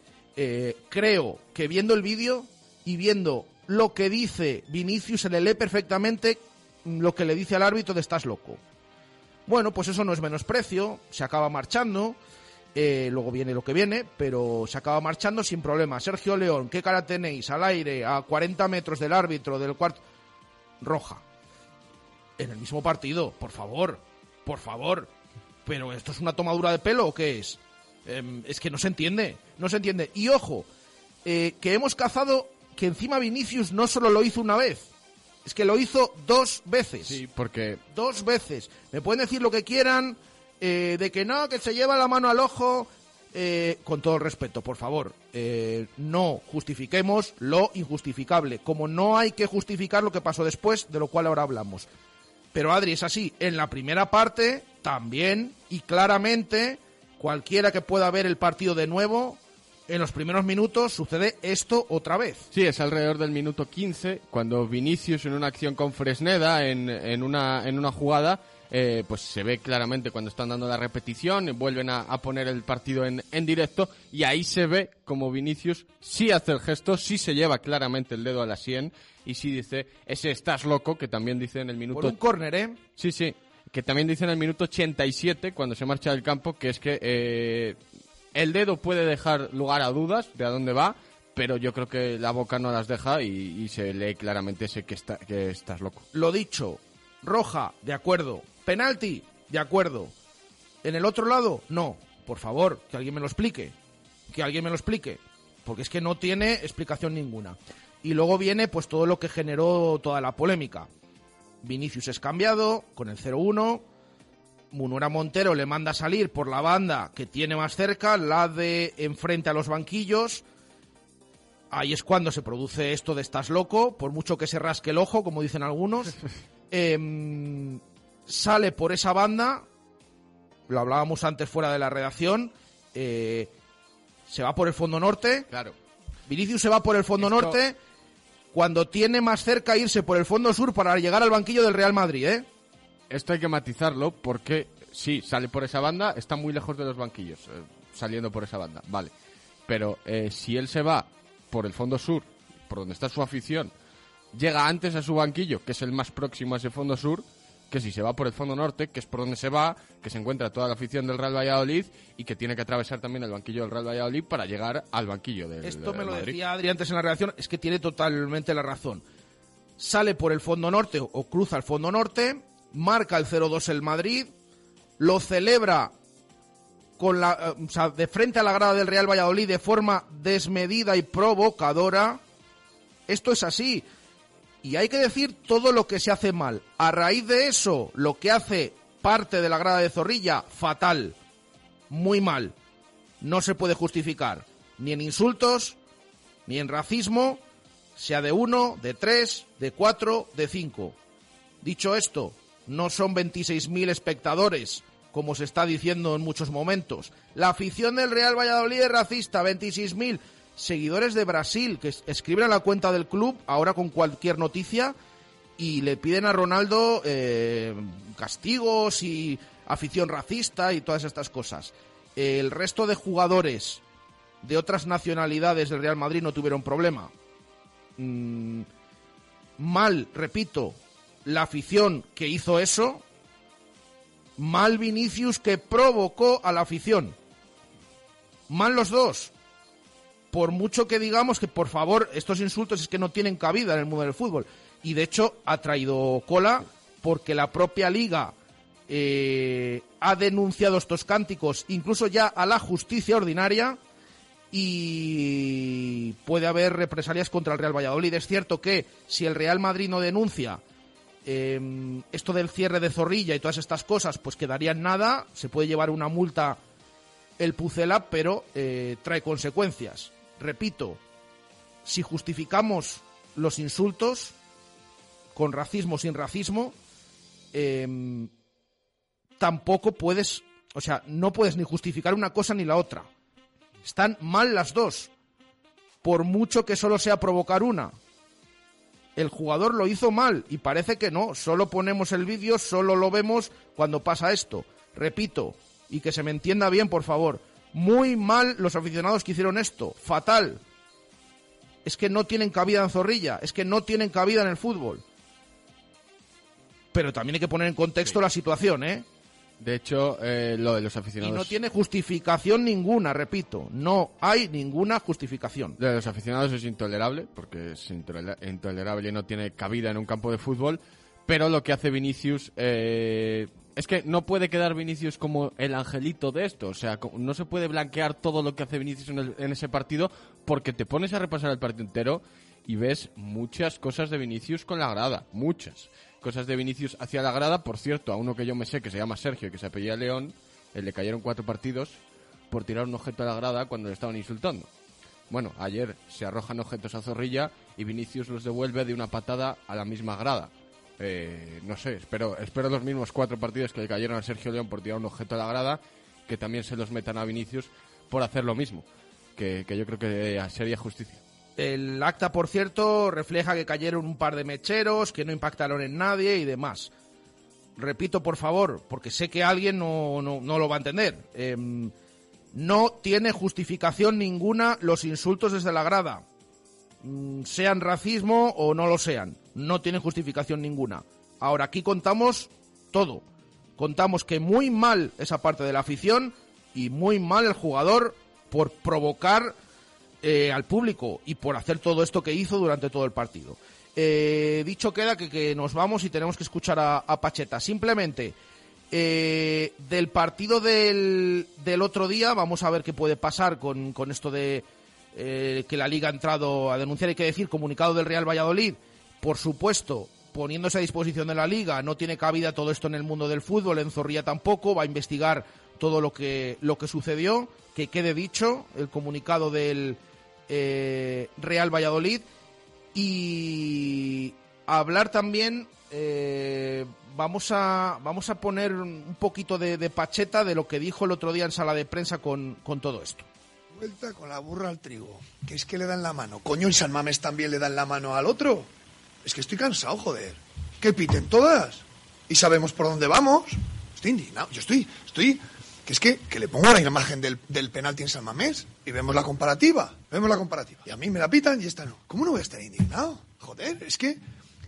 creo que viendo el vídeo y viendo lo que dice Vinicius, se le lee perfectamente lo que le dice al árbitro de estás loco. Bueno, pues eso no es menosprecio, se acaba marchando, eh, luego viene lo que viene, pero se acaba marchando sin problema. Sergio León, ¿qué cara tenéis al aire, a 40 metros del árbitro del cuarto? Roja. En el mismo partido, por favor, por favor. Pero esto es una tomadura de pelo o qué es? Em, es que no se entiende, no se entiende. Y ojo, eh, que hemos cazado que encima Vinicius no solo lo hizo una vez, es que lo hizo dos veces. Sí, porque... Dos veces. Me pueden decir lo que quieran, eh, de que no, que se lleva la mano al ojo. Eh, con todo el respeto, por favor, eh, no justifiquemos lo injustificable, como no hay que justificar lo que pasó después, de lo cual ahora hablamos. Pero Adri, es así, en la primera parte, también y claramente, cualquiera que pueda ver el partido de nuevo, en los primeros minutos sucede esto otra vez. Sí, es alrededor del minuto 15, cuando Vinicius en una acción con Fresneda, en, en, una, en una jugada, eh, pues se ve claramente cuando están dando la repetición, vuelven a, a poner el partido en, en, directo y ahí se ve como Vinicius sí hace el gesto, sí se lleva claramente el dedo a la sien y sí dice ese estás loco, que también dice en el minuto... Por un córner, ¿eh? Sí, sí. Que también dice en el minuto 87, cuando se marcha del campo, que es que eh, el dedo puede dejar lugar a dudas de a dónde va, pero yo creo que la boca no las deja y, y se lee claramente ese que, está, que estás loco. Lo dicho, roja, de acuerdo. Penalti, de acuerdo. En el otro lado, no. Por favor, que alguien me lo explique. Que alguien me lo explique. Porque es que no tiene explicación ninguna. Y luego viene pues todo lo que generó toda la polémica. Vinicius es cambiado con el 0-1 Munura Montero le manda salir por la banda que tiene más cerca, la de enfrente a los banquillos. Ahí es cuando se produce esto de estás loco, por mucho que se rasque el ojo, como dicen algunos. eh, sale por esa banda, lo hablábamos antes fuera de la redacción, eh, se va por el fondo norte. Claro. Vinicius se va por el fondo Esto... norte cuando tiene más cerca irse por el fondo sur para llegar al banquillo del Real Madrid, ¿eh? esto hay que matizarlo porque sí, sale por esa banda, está muy lejos de los banquillos, eh, saliendo por esa banda, vale. Pero eh, si él se va por el fondo sur, por donde está su afición, llega antes a su banquillo, que es el más próximo a ese fondo sur, que si se va por el fondo norte, que es por donde se va, que se encuentra toda la afición del Real Valladolid y que tiene que atravesar también el banquillo del Real Valladolid para llegar al banquillo del Esto me lo Madrid. decía Adri antes en la redacción, es que tiene totalmente la razón. Sale por el fondo norte o cruza el fondo norte, marca el 0-2 el Madrid, lo celebra con la, o sea, de frente a la grada del Real Valladolid de forma desmedida y provocadora. Esto es así. Y hay que decir todo lo que se hace mal. A raíz de eso, lo que hace parte de la grada de Zorrilla, fatal. Muy mal. No se puede justificar. Ni en insultos, ni en racismo, sea de uno, de tres, de cuatro, de cinco. Dicho esto, no son 26.000 espectadores, como se está diciendo en muchos momentos. La afición del Real Valladolid es racista, 26.000. seguidores de Brasil que es- escriben a la cuenta del club ahora con cualquier noticia y le piden a Ronaldo eh, castigos y afición racista y todas estas cosas. El resto de jugadores de otras nacionalidades del Real Madrid no tuvieron problema. Mm, mal, repito, la afición que hizo eso. Mal Vinicius que provocó a la afición. Mal los dos. Por mucho que digamos que, por favor, estos insultos es que no tienen cabida en el mundo del fútbol. Y de hecho ha traído cola porque la propia liga eh, ha denunciado estos cánticos incluso ya a la justicia ordinaria y puede haber represalias contra el Real Valladolid. Es cierto que si el Real Madrid no denuncia eh, esto del cierre de Zorrilla y todas estas cosas, pues quedaría en nada, se puede llevar una multa el Pucela, pero eh, trae consecuencias. Repito, si justificamos los insultos con racismo sin racismo, eh, tampoco puedes, o sea, no puedes ni justificar una cosa ni la otra. Están mal las dos. Por mucho que solo sea provocar una. El jugador lo hizo mal y parece que no. Solo ponemos el vídeo, solo lo vemos cuando pasa esto. Repito, y que se me entienda bien, por favor. Muy mal los aficionados que hicieron esto. Fatal. Es que no tienen cabida en Zorrilla. Es que no tienen cabida en el fútbol. Pero también hay que poner en contexto la situación, ¿eh? De hecho, eh, lo de los Y aficionados... no tiene justificación ninguna, repito. No hay ninguna justificación. Lo de los aficionados es intolerable, porque es intolera- intolerable y no tiene cabida en un campo de fútbol. Pero lo que hace Vinicius eh, es que no puede quedar Vinicius como el angelito de esto. O sea, no se puede blanquear todo lo que hace Vinicius en, ese partido porque te pones a repasar el partido entero y ves muchas cosas de Vinicius con la grada. Muchas cosas de Vinicius hacia la grada. Por cierto, a uno que yo me sé que se llama Sergio y que se apellida León, eh, le cayeron cuatro partidos por tirar un objeto a la grada cuando le estaban insultando. Bueno, ayer se arrojan objetos a Zorrilla y Vinicius los devuelve de una patada a la misma grada. Eh, no sé, espero, espero los mismos cuatro partidos que le cayeron a Sergio León por tirar un objeto a la grada, que también se los metan a Vinicius por hacer lo mismo. Que, que yo creo que eh, sería justicia. El acta, por cierto, refleja que cayeron un par de mecheros, que no impactaron en nadie y demás. Repito, por favor, porque sé que alguien no, no- no lo va a entender. Em, no tiene justificación ninguna los insultos desde la grada. Mm, Sean racismo o no lo sean. No tienen justificación ninguna. Ahora, aquí contamos todo. Contamos que muy mal esa parte de la afición y muy mal el jugador por provocar eh, al público y por hacer todo esto que hizo durante todo el partido. Eh, dicho queda que, nos vamos y tenemos que escuchar a, Pacheta. Simplemente, eh, del partido del, del otro día, vamos a ver qué puede pasar con, con esto de que la Liga ha entrado a denunciar, hay que decir, comunicado del Real Valladolid. Por supuesto, poniéndose a disposición de la Liga, no tiene cabida todo esto en el mundo del fútbol, en Zorrilla tampoco, va a investigar todo lo que, lo que sucedió, que quede dicho el comunicado del eh, Real Valladolid y hablar también eh, vamos a vamos a poner un poquito de, pacheta de lo que dijo el otro día en sala de prensa con, con todo esto. Vuelta con la burra al trigo. Que es que le dan la mano. Coño, y San Mames también le dan la mano al otro. Es que estoy cansado, joder. Que piten todas. Y sabemos por dónde vamos. Estoy indignado. Yo estoy, estoy. Que es que, que le pongo la imagen del, del penalti en San Mamés y vemos la comparativa. Vemos la comparativa. Y a mí me la pitan y esta no. ¿Cómo no voy a estar indignado? Joder, es que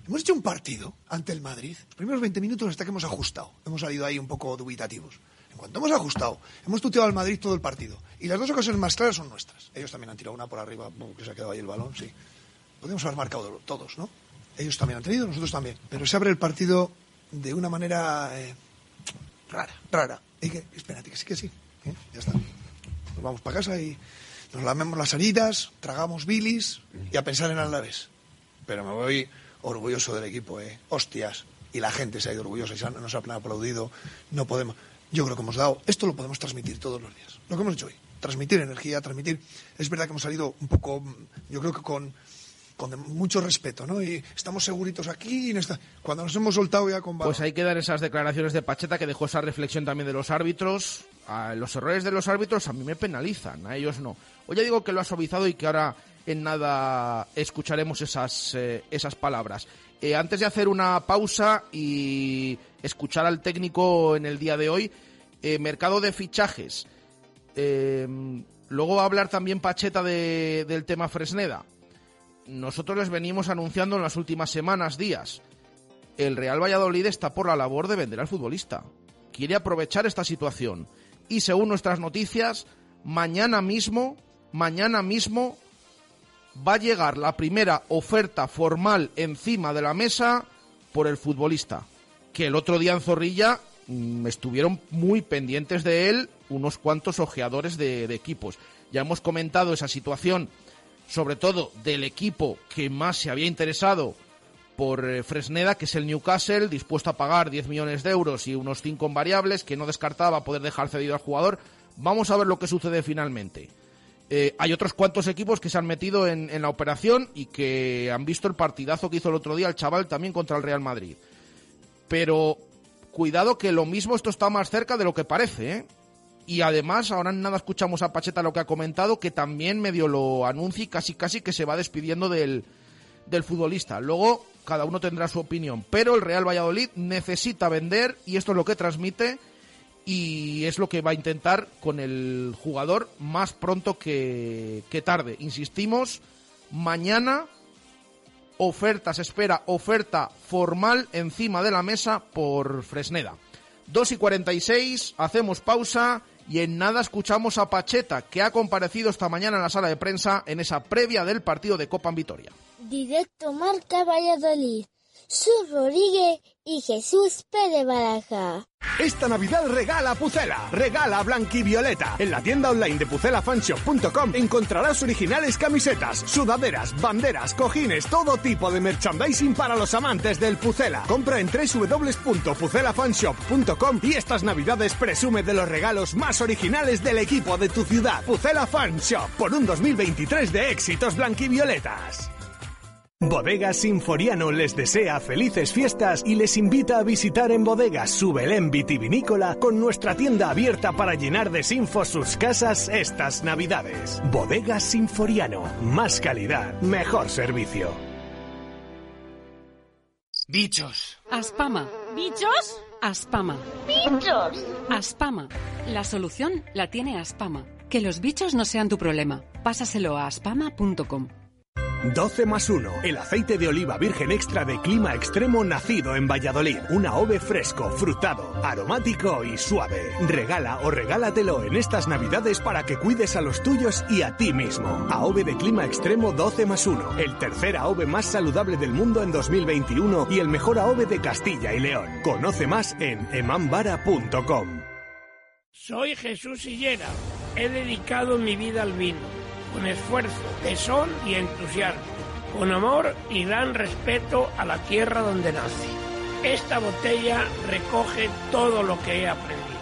hemos hecho un partido ante el Madrid. Los primeros 20 minutos hasta que hemos ajustado. Hemos salido ahí un poco dubitativos. En cuanto hemos ajustado, hemos tuteado al Madrid todo el partido. Y las dos ocasiones más claras son nuestras. Ellos también han tirado una por arriba, que se ha quedado ahí el balón, sí. Podemos haber marcado todos, ¿no? Ellos también han tenido, nosotros también. Pero se abre el partido de una manera eh, rara, rara. Y que, espérate, que sí, que sí. ¿eh? Ya está. Nos vamos para casa y nos lamemos las heridas, tragamos bilis y a pensar en Alavés. Pero me voy orgulloso del equipo, ¿eh? Hostias. Y la gente se ha ido orgullosa y se nos ha aplaudido. No podemos. Yo creo que hemos dado. Esto lo podemos transmitir todos los días. Lo que hemos hecho hoy. Transmitir energía, transmitir. Es verdad que hemos salido un poco. Yo creo que con. Con mucho respeto, ¿no? Y estamos seguritos aquí. y no está- Cuando nos hemos soltado ya con. Pues ahí quedan esas declaraciones de Pacheta que dejó esa reflexión también de los árbitros. a los errores de los árbitros a mí me penalizan, a ellos no. O ya digo que lo ha suavizado y que ahora en nada escucharemos esas, eh, esas palabras. Eh, antes de hacer una pausa y escuchar al técnico en el día de hoy, eh, mercado de fichajes. luego va a hablar también Pacheta de, del tema Fresneda. Nosotros les venimos anunciando en las últimas semanas, días. El Real Valladolid está por la labor de vender al futbolista. Quiere aprovechar esta situación. Y según nuestras noticias, mañana mismo, mañana mismo va a llegar la primera oferta formal encima de la mesa por el futbolista. Que el otro día en Zorrilla mm, estuvieron muy pendientes de él unos cuantos ojeadores de, equipos. Ya hemos comentado esa situación, sobre todo del equipo que más se había interesado por eh, Fresneda, que es el Newcastle, dispuesto a pagar 10 millones de euros y unos 5 en variables, que no descartaba poder dejar cedido al jugador. Vamos a ver lo que sucede finalmente. Eh, hay otros cuantos equipos que se han metido en, la operación y que han visto el partidazo que hizo el otro día el chaval también contra el Real Madrid. Pero cuidado que lo mismo esto está más cerca de lo que parece, ¿eh? Y además, ahora nada escuchamos a Pacheta lo que ha comentado, que también medio lo anuncia y casi casi que se va despidiendo del, del futbolista. Luego, cada uno tendrá su opinión. Pero el Real Valladolid necesita vender, y esto es lo que transmite, y es lo que va a intentar con el jugador más pronto que, tarde. Insistimos, mañana oferta, se espera oferta formal encima de la mesa por Fresneda. 2 y 46, hacemos pausa y en nada escuchamos a Pacheta, que ha comparecido esta mañana en la sala de prensa en esa previa del partido de Copa en Vitoria. Directo Marca Valladolid. Su Rodríguez y Jesús Pérez Baraja. Esta Navidad regala Pucela, regala Blanquivioleta. En la tienda online de pucelafanshop.com encontrarás originales camisetas, sudaderas, banderas, cojines, todo tipo de merchandising para los amantes del Pucela. Compra en www.pucelafanshop.com y estas Navidades presume de los regalos más originales del equipo de tu ciudad. Pucela Fanshop, por un 2023 de éxitos blanquivioletas. Bodegas Sinforiano les desea felices fiestas y les invita a visitar en Bodegas su Belén vitivinícola con nuestra tienda abierta para llenar de sinfos sus casas estas Navidades. Bodegas Sinforiano, más calidad, mejor servicio. Bichos. Aspama. ¿Bichos? Aspama. Bichos. Aspama. La solución la tiene Aspama. Que los bichos no sean tu problema. Pásaselo a aspama.com. 12 más 1. El aceite de oliva virgen extra de clima extremo nacido en Valladolid. Una ove fresco, frutado, aromático y suave. Regala o regálatelo en estas navidades para que cuides a los tuyos y a ti mismo. AOVE de clima extremo 12 más 1. El tercer AOVE más saludable del mundo en 2021 y el mejor AOVE de Castilla y León. Conoce más en emambara.com. Soy Jesús Sillera. He dedicado mi vida al vino con esfuerzo, tesón y entusiasmo, con amor y gran respeto a la tierra donde nace. Esta botella recoge todo lo que he aprendido.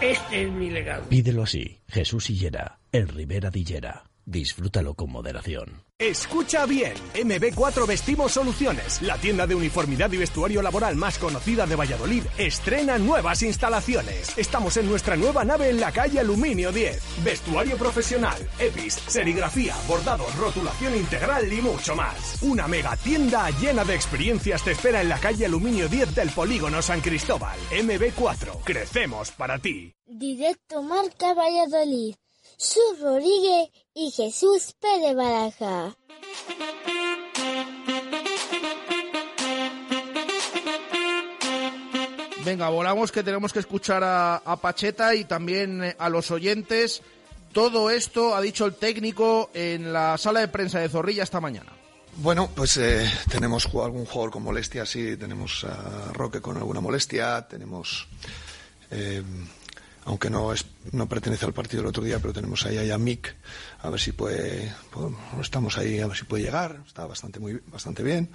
Este es mi legado. Pídelo así, Jesús Hillera, el Rivera Dillera. Disfrútalo con moderación. Escucha bien, MB4 Vestimos Soluciones, la tienda de uniformidad y vestuario laboral más conocida de Valladolid, estrena nuevas instalaciones. Estamos en nuestra nueva nave en la calle Aluminio 10. Vestuario profesional, EPIS, serigrafía, bordado, rotulación integral y mucho más. Una mega tienda llena de experiencias te espera en la calle Aluminio 10 del Polígono San Cristóbal. MB4, crecemos para ti. Directo Marca Valladolid. Su Rodríguez y Jesús Pérez Baraja. Venga, volamos que tenemos que escuchar a, Pacheta y también eh, a los oyentes. Todo esto ha dicho el técnico en la sala de prensa de Zorrilla esta mañana. Bueno, pues eh, tenemos algún jugador con molestia, sí, tenemos a Roque con alguna molestia, tenemos eh, aunque no pertenece al partido del otro día, pero tenemos ahí a Mick, a ver si puede, pues, estamos ahí a ver si puede llegar, está bastante muy bastante bien.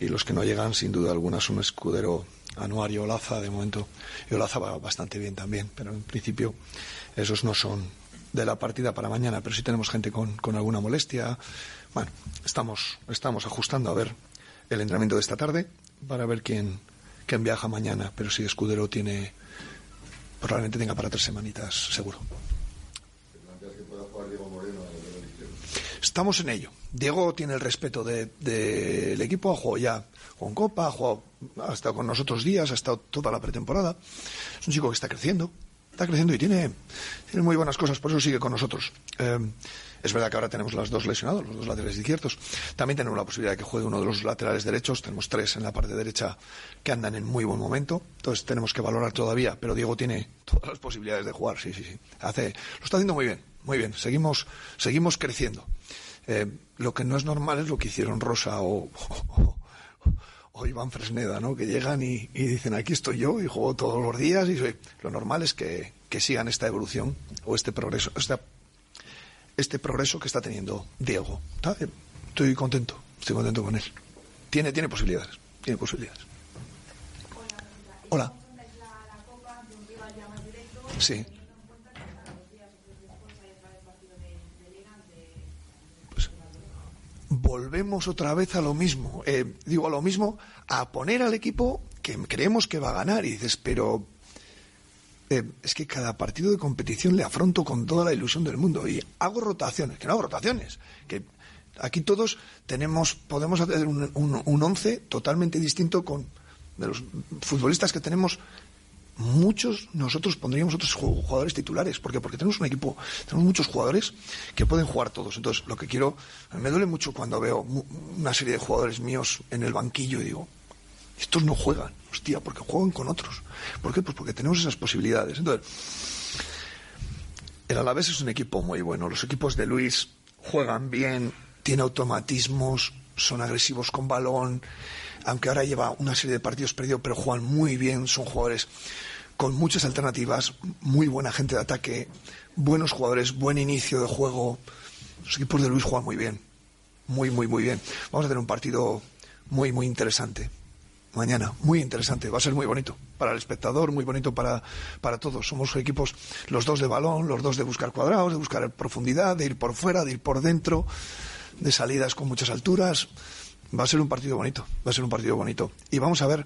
Y los que no llegan, sin duda alguna, son Escudero, Anuar y Olaza, de momento. Y Olaza va bastante bien también, pero en principio esos no son de la partida para mañana, pero sí tenemos gente con, con alguna molestia. Bueno, estamos, estamos ajustando a ver el entrenamiento de esta tarde para ver quién, quién viaja mañana, pero si Escudero tiene probablemente tenga para tres semanitas, seguro. Estamos en ello. Diego tiene el respeto del de, equipo, ha jugado ya con Copa, ha, jugado, ha estado con nosotros días, ha estado toda la pretemporada. Es un chico que está creciendo, está creciendo y tiene, tiene muy buenas cosas, por eso sigue con nosotros. Eh, es verdad que ahora tenemos los dos lesionados, los dos laterales izquierdos. También tenemos la posibilidad de que juegue uno de los laterales derechos. Tenemos tres en la parte derecha que andan en muy buen momento. Entonces tenemos que valorar todavía. Pero Diego tiene todas las posibilidades de jugar. Sí, sí, sí. Hace, lo está haciendo muy bien, muy bien. Seguimos, seguimos creciendo. Eh, lo que no es normal es lo que hicieron Rosa o, Iván Fresneda, ¿no? Que llegan y, y, dicen, aquí estoy yo y juego todos los días y soy... Lo normal es que, que sigan esta evolución o este progreso, esta este progreso que está teniendo Diego. Estoy contento, estoy contento con él. Tiene, tiene posibilidades, tiene posibilidades. Hola. Sí. Pues, volvemos otra vez a lo mismo. Eh, digo, a lo mismo, a poner al equipo que creemos que va a ganar. Y dices, pero es que cada partido de competición le afronto con toda la ilusión del mundo y hago rotaciones, que no hago rotaciones, que aquí todos tenemos, podemos hacer un, un, once totalmente distinto con de los futbolistas que tenemos. Muchos nosotros pondríamos otros jugadores titulares, porque porque tenemos un equipo, tenemos muchos jugadores que pueden jugar todos. Entonces, lo que quiero, me duele mucho cuando veo una serie de jugadores míos en el banquillo y digo, estos no juegan, hostia, porque juegan con otros. ¿Por qué? Pues porque tenemos esas posibilidades. Entonces, el Alavés es un equipo muy bueno. Los equipos de Luis juegan bien, tienen automatismos, son agresivos con balón, aunque ahora lleva una serie de partidos perdidos, pero juegan muy bien, son jugadores con muchas alternativas, muy buena gente de ataque, buenos jugadores, buen inicio de juego. Los equipos de Luis juegan muy bien, muy, muy, muy bien. Vamos a tener un partido muy, muy interesante mañana. Muy interesante, va a ser muy bonito para el espectador, muy bonito para, para todos. Somos equipos, los dos de balón, los dos de buscar cuadrados, de buscar profundidad, de ir por fuera, de ir por dentro, de salidas con muchas alturas. Va a ser un partido bonito, va a ser un partido bonito. Y vamos a ver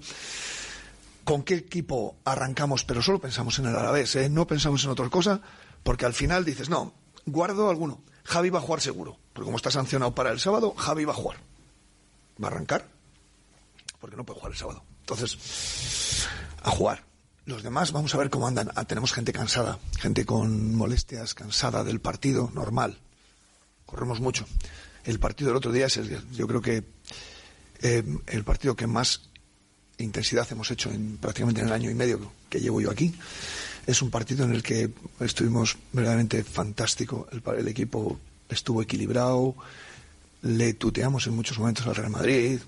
con qué equipo arrancamos, pero solo pensamos en el Alavés, ¿eh? no pensamos en otra cosa, porque al final dices, no, guardo alguno. Javi va a jugar seguro, porque como está sancionado para el sábado, Javi va a jugar. ¿Va a arrancar? Porque no puede jugar el sábado. Entonces, a jugar. Los demás vamos a ver cómo andan. Ah, tenemos gente cansada, gente con molestias, cansada del partido, normal. Corremos mucho. El partido del otro día es el, yo creo que eh, el partido que más intensidad hemos hecho en prácticamente en el año y medio que llevo yo aquí. Es un partido en el que estuvimos verdaderamente fantástico. El, el equipo estuvo equilibrado, le tuteamos en muchos momentos al Real Madrid,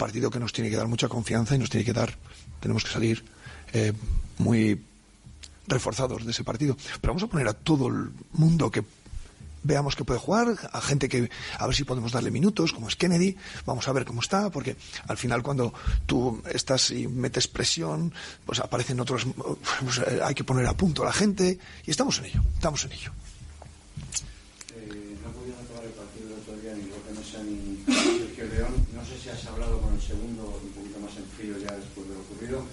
partido que nos tiene que dar mucha confianza y nos tiene que dar, tenemos que salir eh, muy reforzados de ese partido. Pero vamos a poner a todo el mundo que veamos que puede jugar, a gente que a ver si podemos darle minutos, como es Kennedy, vamos a ver cómo está, porque al final cuando tú estás y metes presión, pues aparecen otros, pues, eh, hay que poner a punto a la gente y estamos en ello, estamos en ello. Eh, no pudieron acabar el partido del otro día ni lo que no sea ni Sergio León, no sé si has hablado con el segundo un poquito más en frío ya después de lo ocurrido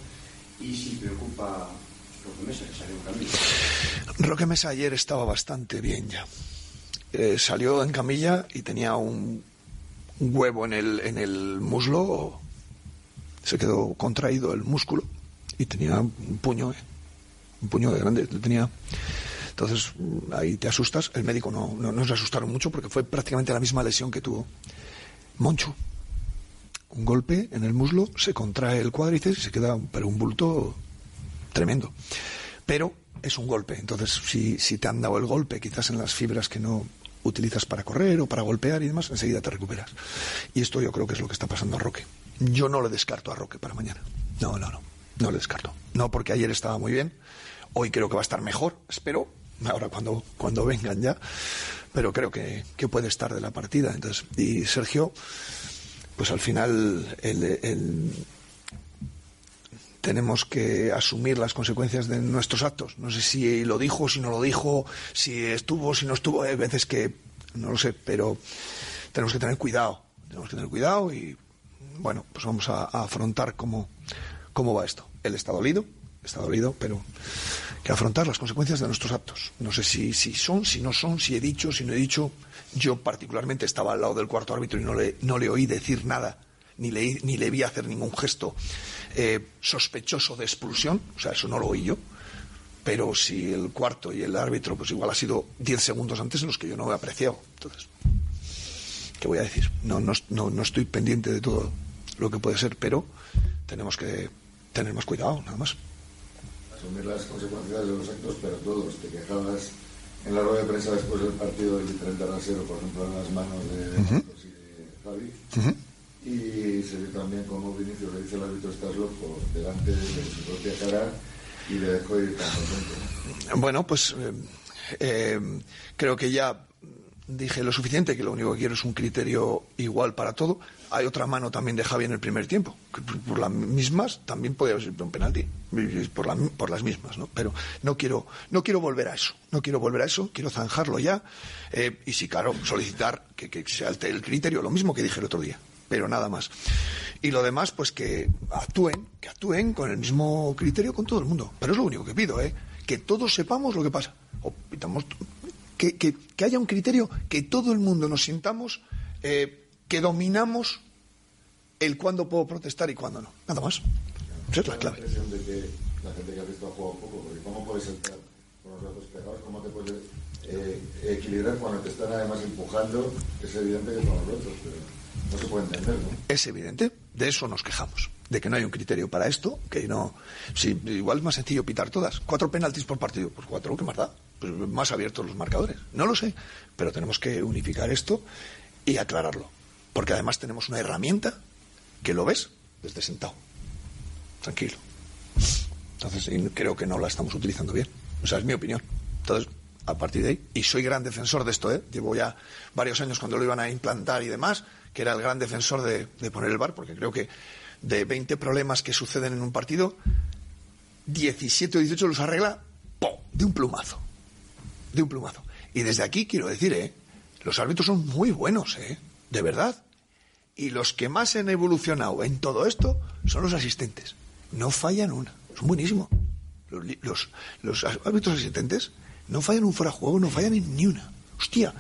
y si preocupa Roque Mesa, que salió en camilla. Roque Mesa ayer estaba bastante bien ya. Eh, salió en camilla y tenía un, huevo en el, en el muslo, se quedó contraído el músculo y tenía un puño, eh, un puño de grande, tenía. Entonces ahí te asustas. El médico no, no, no se asustaron mucho porque fue prácticamente la misma lesión que tuvo Moncho un golpe en el muslo, se contrae el cuádriceps y se queda pero un bulto tremendo. Pero es un golpe, entonces si, si te han dado el golpe, quizás en las fibras que no utilizas para correr o para golpear y demás, enseguida te recuperas. Y esto yo creo que es lo que está pasando a Roque. Yo no le descarto a Roque para mañana. No, no, no. No le descarto. No porque ayer estaba muy bien. Hoy creo que va a estar mejor, espero. Ahora cuando, cuando vengan ya. Pero creo que, que puede estar de la partida. Entonces, y Sergio, pues al final el, tenemos que asumir las consecuencias de nuestros actos. No sé si lo dijo, si no lo dijo, si estuvo, si no estuvo. Hay veces que no lo sé, pero tenemos que tener cuidado. Tenemos que tener cuidado y, bueno, pues vamos a, a afrontar cómo, cómo va esto. Él está dolido, está dolido, pero que afrontar las consecuencias de nuestros actos. No sé si, si son, si no son, si he dicho, si no he dicho. Yo particularmente estaba al lado del cuarto árbitro y no le, no le oí decir nada, ni le, ni le vi hacer ningún gesto eh, sospechoso de expulsión, o sea, eso no lo oí yo. Pero si el cuarto y el árbitro, pues igual ha sido 10 segundos antes en los que yo no he apreciado. Entonces, ¿qué voy a decir? No, no, no, no estoy pendiente de todo lo que puede ser, pero tenemos que tener más cuidado, nada más. asumir las consecuencias de los actos, pero todos. Te quejabas en la rueda de prensa después del partido del diferente rasero, por ejemplo, en las manos de Javi. Y se ve también como Vinicius le dice al árbitro, estás loco, delante de su propia cara y le dejó ir tan contento. Bueno, pues eh, eh, creo que ya dije lo suficiente, que lo único que quiero es un criterio igual para todo. Hay otra mano también de Javi en el primer tiempo, por- las mismas también podría ser un penalti, por, la- por las mismas, ¿no? Pero no quiero, no quiero volver a eso, no quiero volver a eso, quiero zanjarlo ya eh, y sí, claro, solicitar que, se altere el criterio, lo mismo que dije el otro día, pero nada más. Y lo demás, pues que actúen, que actúen con el mismo criterio con todo el mundo. Pero es lo único que pido, ¿eh? Que todos sepamos lo que pasa. Que haya un criterio que todo el mundo nos sintamos eh, que dominamos el cuándo puedo protestar y cuándo no. Nada más. Esa es la clave. La impresión de que la gente que ha visto ha jugado poco, porque ¿cómo puedes entrar con los brazos pegados? ¿Cómo te puedes eh, equilibrar cuando te están además empujando? Es evidente que con los brazos, pero no se puede entender, ¿no? Es evidente, de eso nos quejamos, de que no hay un criterio para esto, que no. Si, igual es más sencillo pitar todas. Cuatro penaltis por partido, pues cuatro, ¿qué más da? Pues más abiertos los marcadores. No lo sé, pero tenemos que unificar esto y aclararlo. Porque además tenemos una herramienta que lo ves desde sentado. Tranquilo. Entonces, creo que no la estamos utilizando bien. O sea, es mi opinión. Entonces, a partir de ahí, y soy gran defensor de esto, ¿eh? llevo ya varios años cuando lo iban a implantar y demás, que era el gran defensor de, de poner el bar, porque creo que de 20 problemas que suceden en un partido, 17 o 18 los arregla ¡pum! de un plumazo. De un plumazo. Y desde aquí quiero decir, ¿eh? los árbitros son muy buenos, ¿eh? de verdad. Y los que más han evolucionado en todo esto son los asistentes. No fallan una. Son buenísimos. Los, los, los árbitros asistentes no fallan un fuera juego, no fallan en ni una. Hostia,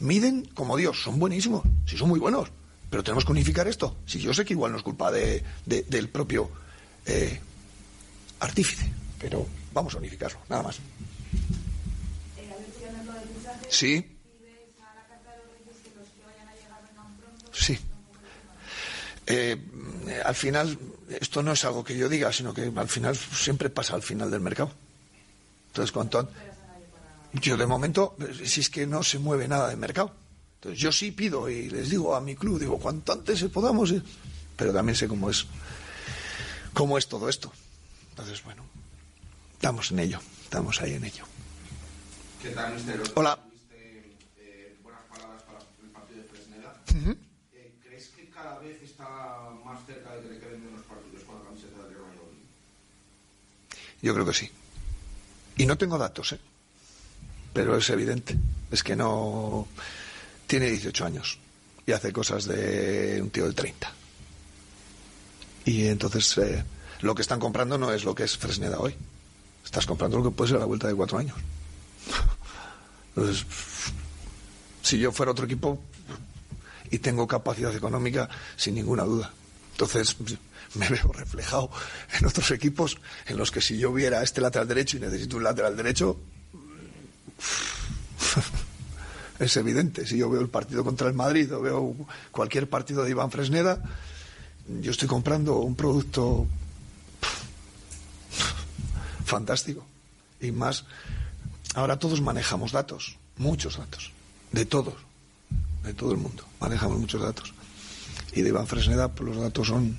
miden como Dios, son buenísimos. Sí, son muy buenos. Pero tenemos que unificar esto. Si yo sé que igual no es culpa de, de- del propio eh, artífice, pero vamos a unificarlo, nada más. Sí. Sí. Eh, al final, esto no es algo que yo diga, sino que al final siempre pasa al final del mercado. Entonces, cuanto an- yo de momento, si es que no se mueve nada de mercado. Entonces, yo sí pido y les digo a mi club, digo, cuanto antes podamos, eh, pero también sé cómo es, cómo es todo esto. Entonces, bueno, estamos en ello, estamos ahí en ello. ¿Qué tal, Hola. tuviste, eh, buenas palabras para el partido de Fresneda ¿Crees que cada vez está más cerca de que le queden menos partidos con la camiseta del Real Valladolid? Yo creo que sí. Y no tengo datos, ¿eh? Pero es evidente. Es que no. Tiene 18 años y hace cosas de un tío de 30. Y entonces eh, lo que están comprando no es lo que es Fresneda hoy. Estás comprando lo que puede ser a la vuelta de cuatro años. Entonces, si yo fuera otro equipo y tengo capacidad económica, sin ninguna duda. Entonces, me veo reflejado en otros equipos en los que si yo viera este lateral derecho y necesito un lateral derecho, es evidente. Si yo veo el partido contra el Madrid o veo cualquier partido de Iván Fresneda, yo estoy comprando un producto fantástico. Y más, ahora todos manejamos datos, muchos datos, de todos, de todo el mundo. Manejamos muchos datos. Y de Iván Fresneda, pues los datos son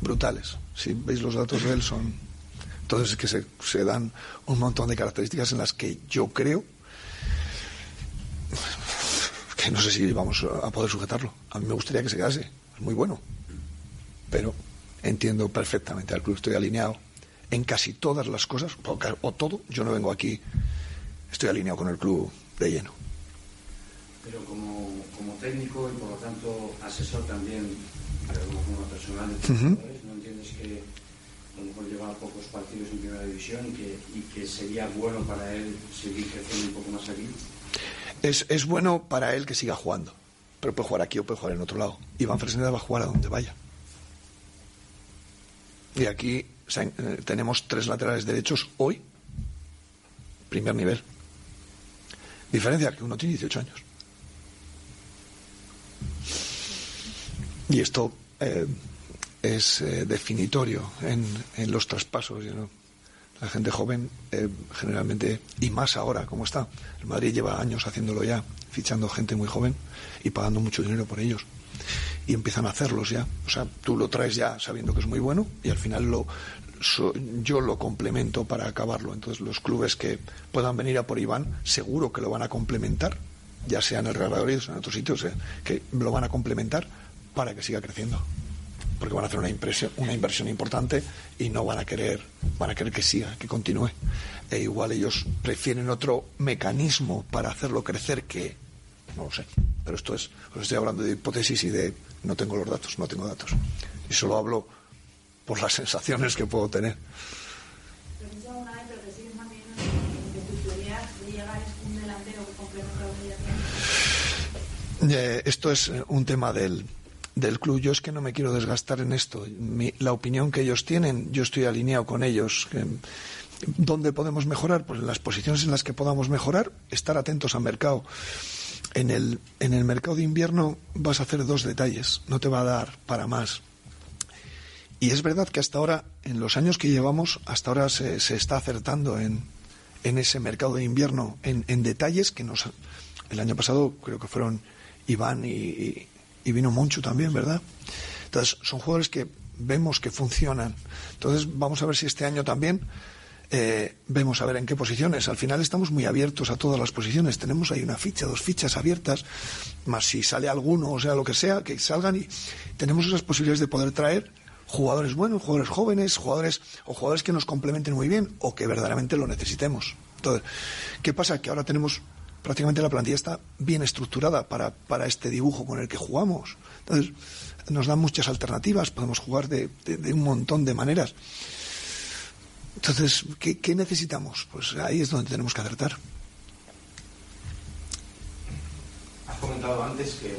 brutales. Si veis los datos de él, son. Entonces es que se, se dan un montón de características en las que yo creo que no sé si vamos a poder sujetarlo. A mí me gustaría que se quedase. Es muy bueno. Pero entiendo perfectamente al club. Estoy alineado en casi todas las cosas, o todo. Yo no vengo aquí. Estoy alineado con el club de lleno. Pero como, como técnico y por lo tanto asesor también, pero como personal de jugadores, ¿no entiendes que a lo mejor lleva pocos partidos en primera división y que, y que sería bueno para él seguir creciendo un poco más aquí. Es, es bueno para él que siga jugando. Pero puede jugar aquí o puede jugar en otro lado. Iván Fresneda va a jugar a donde vaya. Y aquí o sea, eh, tenemos tres laterales derechos hoy, primer nivel. Diferencia que uno tiene 18 años. Y esto eh, es eh, definitorio en, en los traspasos. know. La gente joven, eh, generalmente, y más ahora, como está. El Madrid lleva años haciéndolo ya, fichando gente muy joven y pagando mucho dinero por ellos. Y empiezan a hacerlos ya. O sea, tú lo traes ya sabiendo que es muy bueno y al final lo, so- yo lo complemento para acabarlo. Entonces, los clubes que puedan venir a por Iván, seguro que lo van a complementar, ya sea en el Real Valladolid o en otros sitios, eh, que lo van a complementar para que siga creciendo porque van a hacer una impresión, una inversión importante y no van a querer, van a querer que siga, que continúe. E igual ellos prefieren otro mecanismo para hacerlo crecer que no lo sé. Pero esto es, os estoy hablando de hipótesis y de no tengo los datos, no tengo datos. Y solo hablo por las sensaciones que puedo tener. Eh, esto es un tema del, del club. Yo es que no me quiero desgastar en esto. La opinión que ellos tienen, yo estoy alineado con ellos. ¿Dónde podemos mejorar? Pues en las posiciones en las que podamos mejorar, estar atentos al mercado. En el, en el mercado de invierno vas a hacer dos detalles, no te va a dar para más. Y es verdad que hasta ahora, en los años que llevamos, hasta ahora se, se está acertando en, en ese mercado de invierno, en, en detalles que nos... El año pasado creo que fueron Iván y, y- vino Monchu también, ¿verdad? Entonces, son jugadores que vemos que funcionan. Entonces, vamos a ver si este año también eh, vemos a ver en qué posiciones. Al final estamos muy abiertos a todas las posiciones. Tenemos ahí una ficha, dos fichas abiertas, más si sale alguno, o sea, lo que sea, que salgan y tenemos esas posibilidades de poder traer jugadores buenos, jugadores jóvenes, jugadores o jugadores que nos complementen muy bien o que verdaderamente lo necesitemos. Entonces, ¿qué pasa? Que ahora tenemos prácticamente la plantilla está bien estructurada para, para este dibujo con el que jugamos. Entonces, nos dan muchas alternativas, podemos jugar de, de- de un montón de maneras. Entonces, ¿qué, qué necesitamos? Pues ahí es donde tenemos que acertar. Has comentado antes que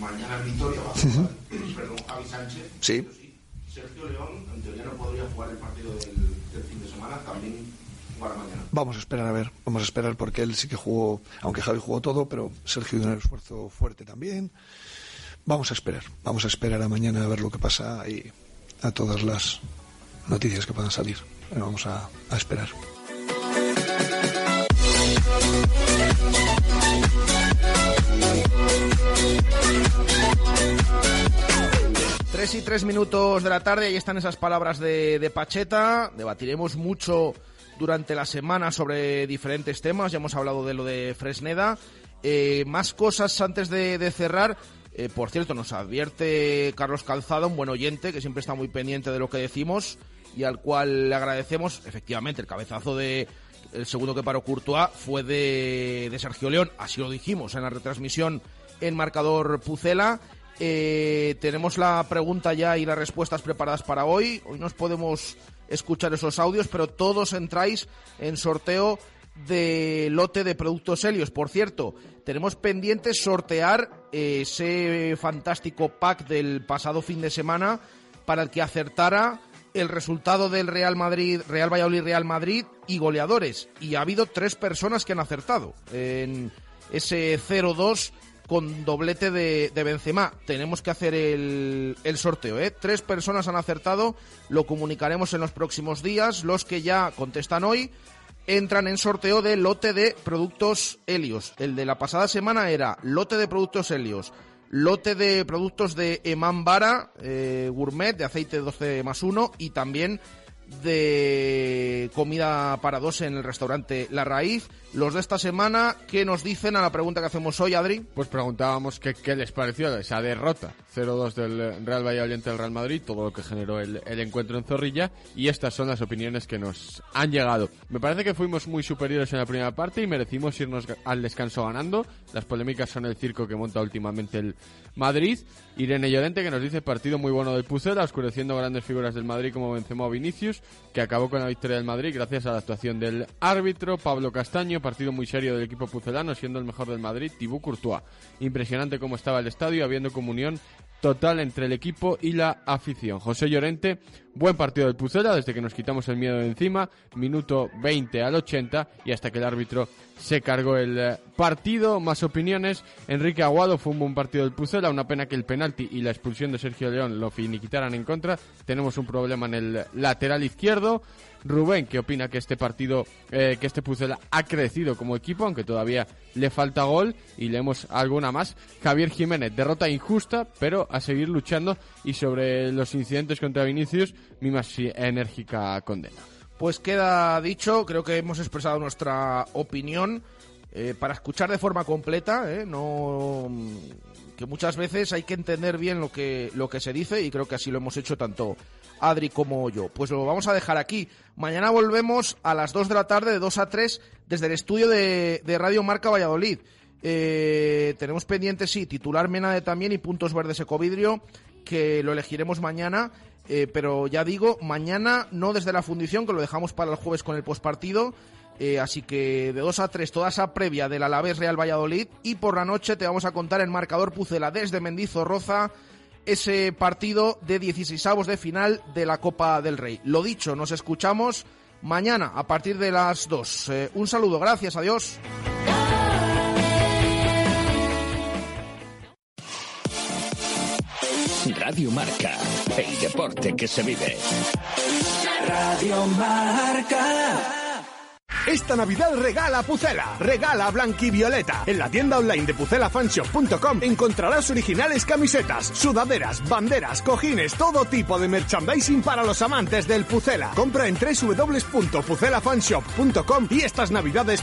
mañana el Vitoria va a jugar, perdón, Javi Sánchez. Sí. Sergio León, en teoría, no podría jugar el partido del, del fin de semana, también mañana. Vamos a esperar a ver, vamos a esperar porque él sí que jugó, aunque Javi jugó todo, pero Sergio dio un esfuerzo fuerte también. Vamos a esperar, vamos a esperar a mañana a ver lo que pasa y a todas las noticias que puedan salir. Pero Vamos a, a esperar. Tres y tres minutos de la tarde, ahí están esas palabras de, de Pacheta. Debatiremos mucho durante la semana sobre diferentes temas. Ya hemos hablado de lo de Fresneda. Eh, más cosas antes de, de cerrar. Eh, por cierto, nos advierte Carlos Calzada, un buen oyente que siempre está muy pendiente de lo que decimos y al cual le agradecemos. Efectivamente, el cabezazo de el segundo que paró Courtois fue de, de Sergio León. Así lo dijimos en la retransmisión en marcador Pucela. Eh, tenemos la pregunta ya y las respuestas preparadas para hoy. Hoy nos podemos escuchar esos audios, pero todos entráis en sorteo de lote de productos Helios. Por cierto, tenemos pendiente sortear eh, ese fantástico pack del pasado fin de semana para el que acertara el resultado del Real Madrid, Real Valladolid, Real Madrid y goleadores. Y ha habido tres personas que han acertado en ese 0-2 con doblete de, Benzema. Tenemos que hacer el, el sorteo, ¿eh? Tres personas han acertado, lo comunicaremos en los próximos días. Los que ya contestan hoy entran en sorteo de lote de productos Helios. El de la pasada semana era lote de productos Helios, lote de productos de Eman Vara, eh, gourmet, de aceite 12 más 1 y también de comida para dos en el restaurante La Raíz. Los de esta semana, ¿qué nos dicen a la pregunta que hacemos hoy, Adri? Pues preguntábamos que, qué les pareció esa derrota 0-2 del Real Valladolid ante el Real Madrid, todo lo que generó el, el encuentro en Zorrilla, y estas son las opiniones que nos han llegado. Me parece que fuimos muy superiores en la primera parte y merecimos irnos al descanso ganando. Las polémicas son el circo que monta últimamente el Madrid. Irene Llorente que nos dice partido muy bueno del Pucela, oscureciendo grandes figuras del Madrid como Benzema o Vinicius, Que acabó con la victoria del Madrid gracias a la actuación del árbitro Pablo Castaño, partido muy serio del equipo pucelano, siendo el mejor del Madrid, Thibaut Courtois. Impresionante cómo estaba el estadio, habiendo comunión total entre el equipo y la afición. José Llorente, buen partido del Pucela desde que nos quitamos el miedo de encima, minuto 20 al 80 y hasta que el árbitro se cargó el eh, partido. Más opiniones, Enrique Aguado fue un buen partido del Pucela, una pena que el penalti y la expulsión de Sergio León lo finiquitaran en contra. Tenemos un problema en el lateral izquierdo. Rubén, que opina que este partido, eh, que este Pucela ha crecido como equipo, aunque todavía le falta gol y leemos alguna más. Javier Jiménez, derrota injusta, pero a seguir luchando y sobre los incidentes contra Vinicius, mi más enérgica condena. Pues queda dicho, creo que hemos expresado nuestra opinión eh, para escuchar de forma completa, eh, no que muchas veces hay que entender bien lo que, lo que se dice y creo que así lo hemos hecho tanto Adri como yo. Pues lo vamos a dejar aquí. Mañana volvemos a las 2 de la tarde, de 2 a 3, desde el estudio de, Radio Marca Valladolid. Eh, tenemos pendientes, sí, titular Menade también y puntos verdes Ecovidrio, que lo elegiremos mañana. Eh, pero ya digo, mañana no desde la fundición, que lo dejamos para el jueves con el postpartido. Eh, así que de 2 a 3, toda esa previa del Alavés Real Valladolid. Y por la noche te vamos a contar el marcador Pucela desde Mendizorroza ese partido de 16 avos de final de la Copa del Rey. Lo dicho, nos escuchamos mañana a partir de las 2. Eh, un saludo, gracias, adiós. Radio Marca, el deporte que se vive. Radio Marca. Esta Navidad regala Pucela, regala Blanquivioleta. En la tienda online de pucelafanshop.com encontrarás originales camisetas, sudaderas, banderas, cojines, todo tipo de merchandising para los amantes del Pucela. Compra en www.pucelafanshop.com y estas Navidades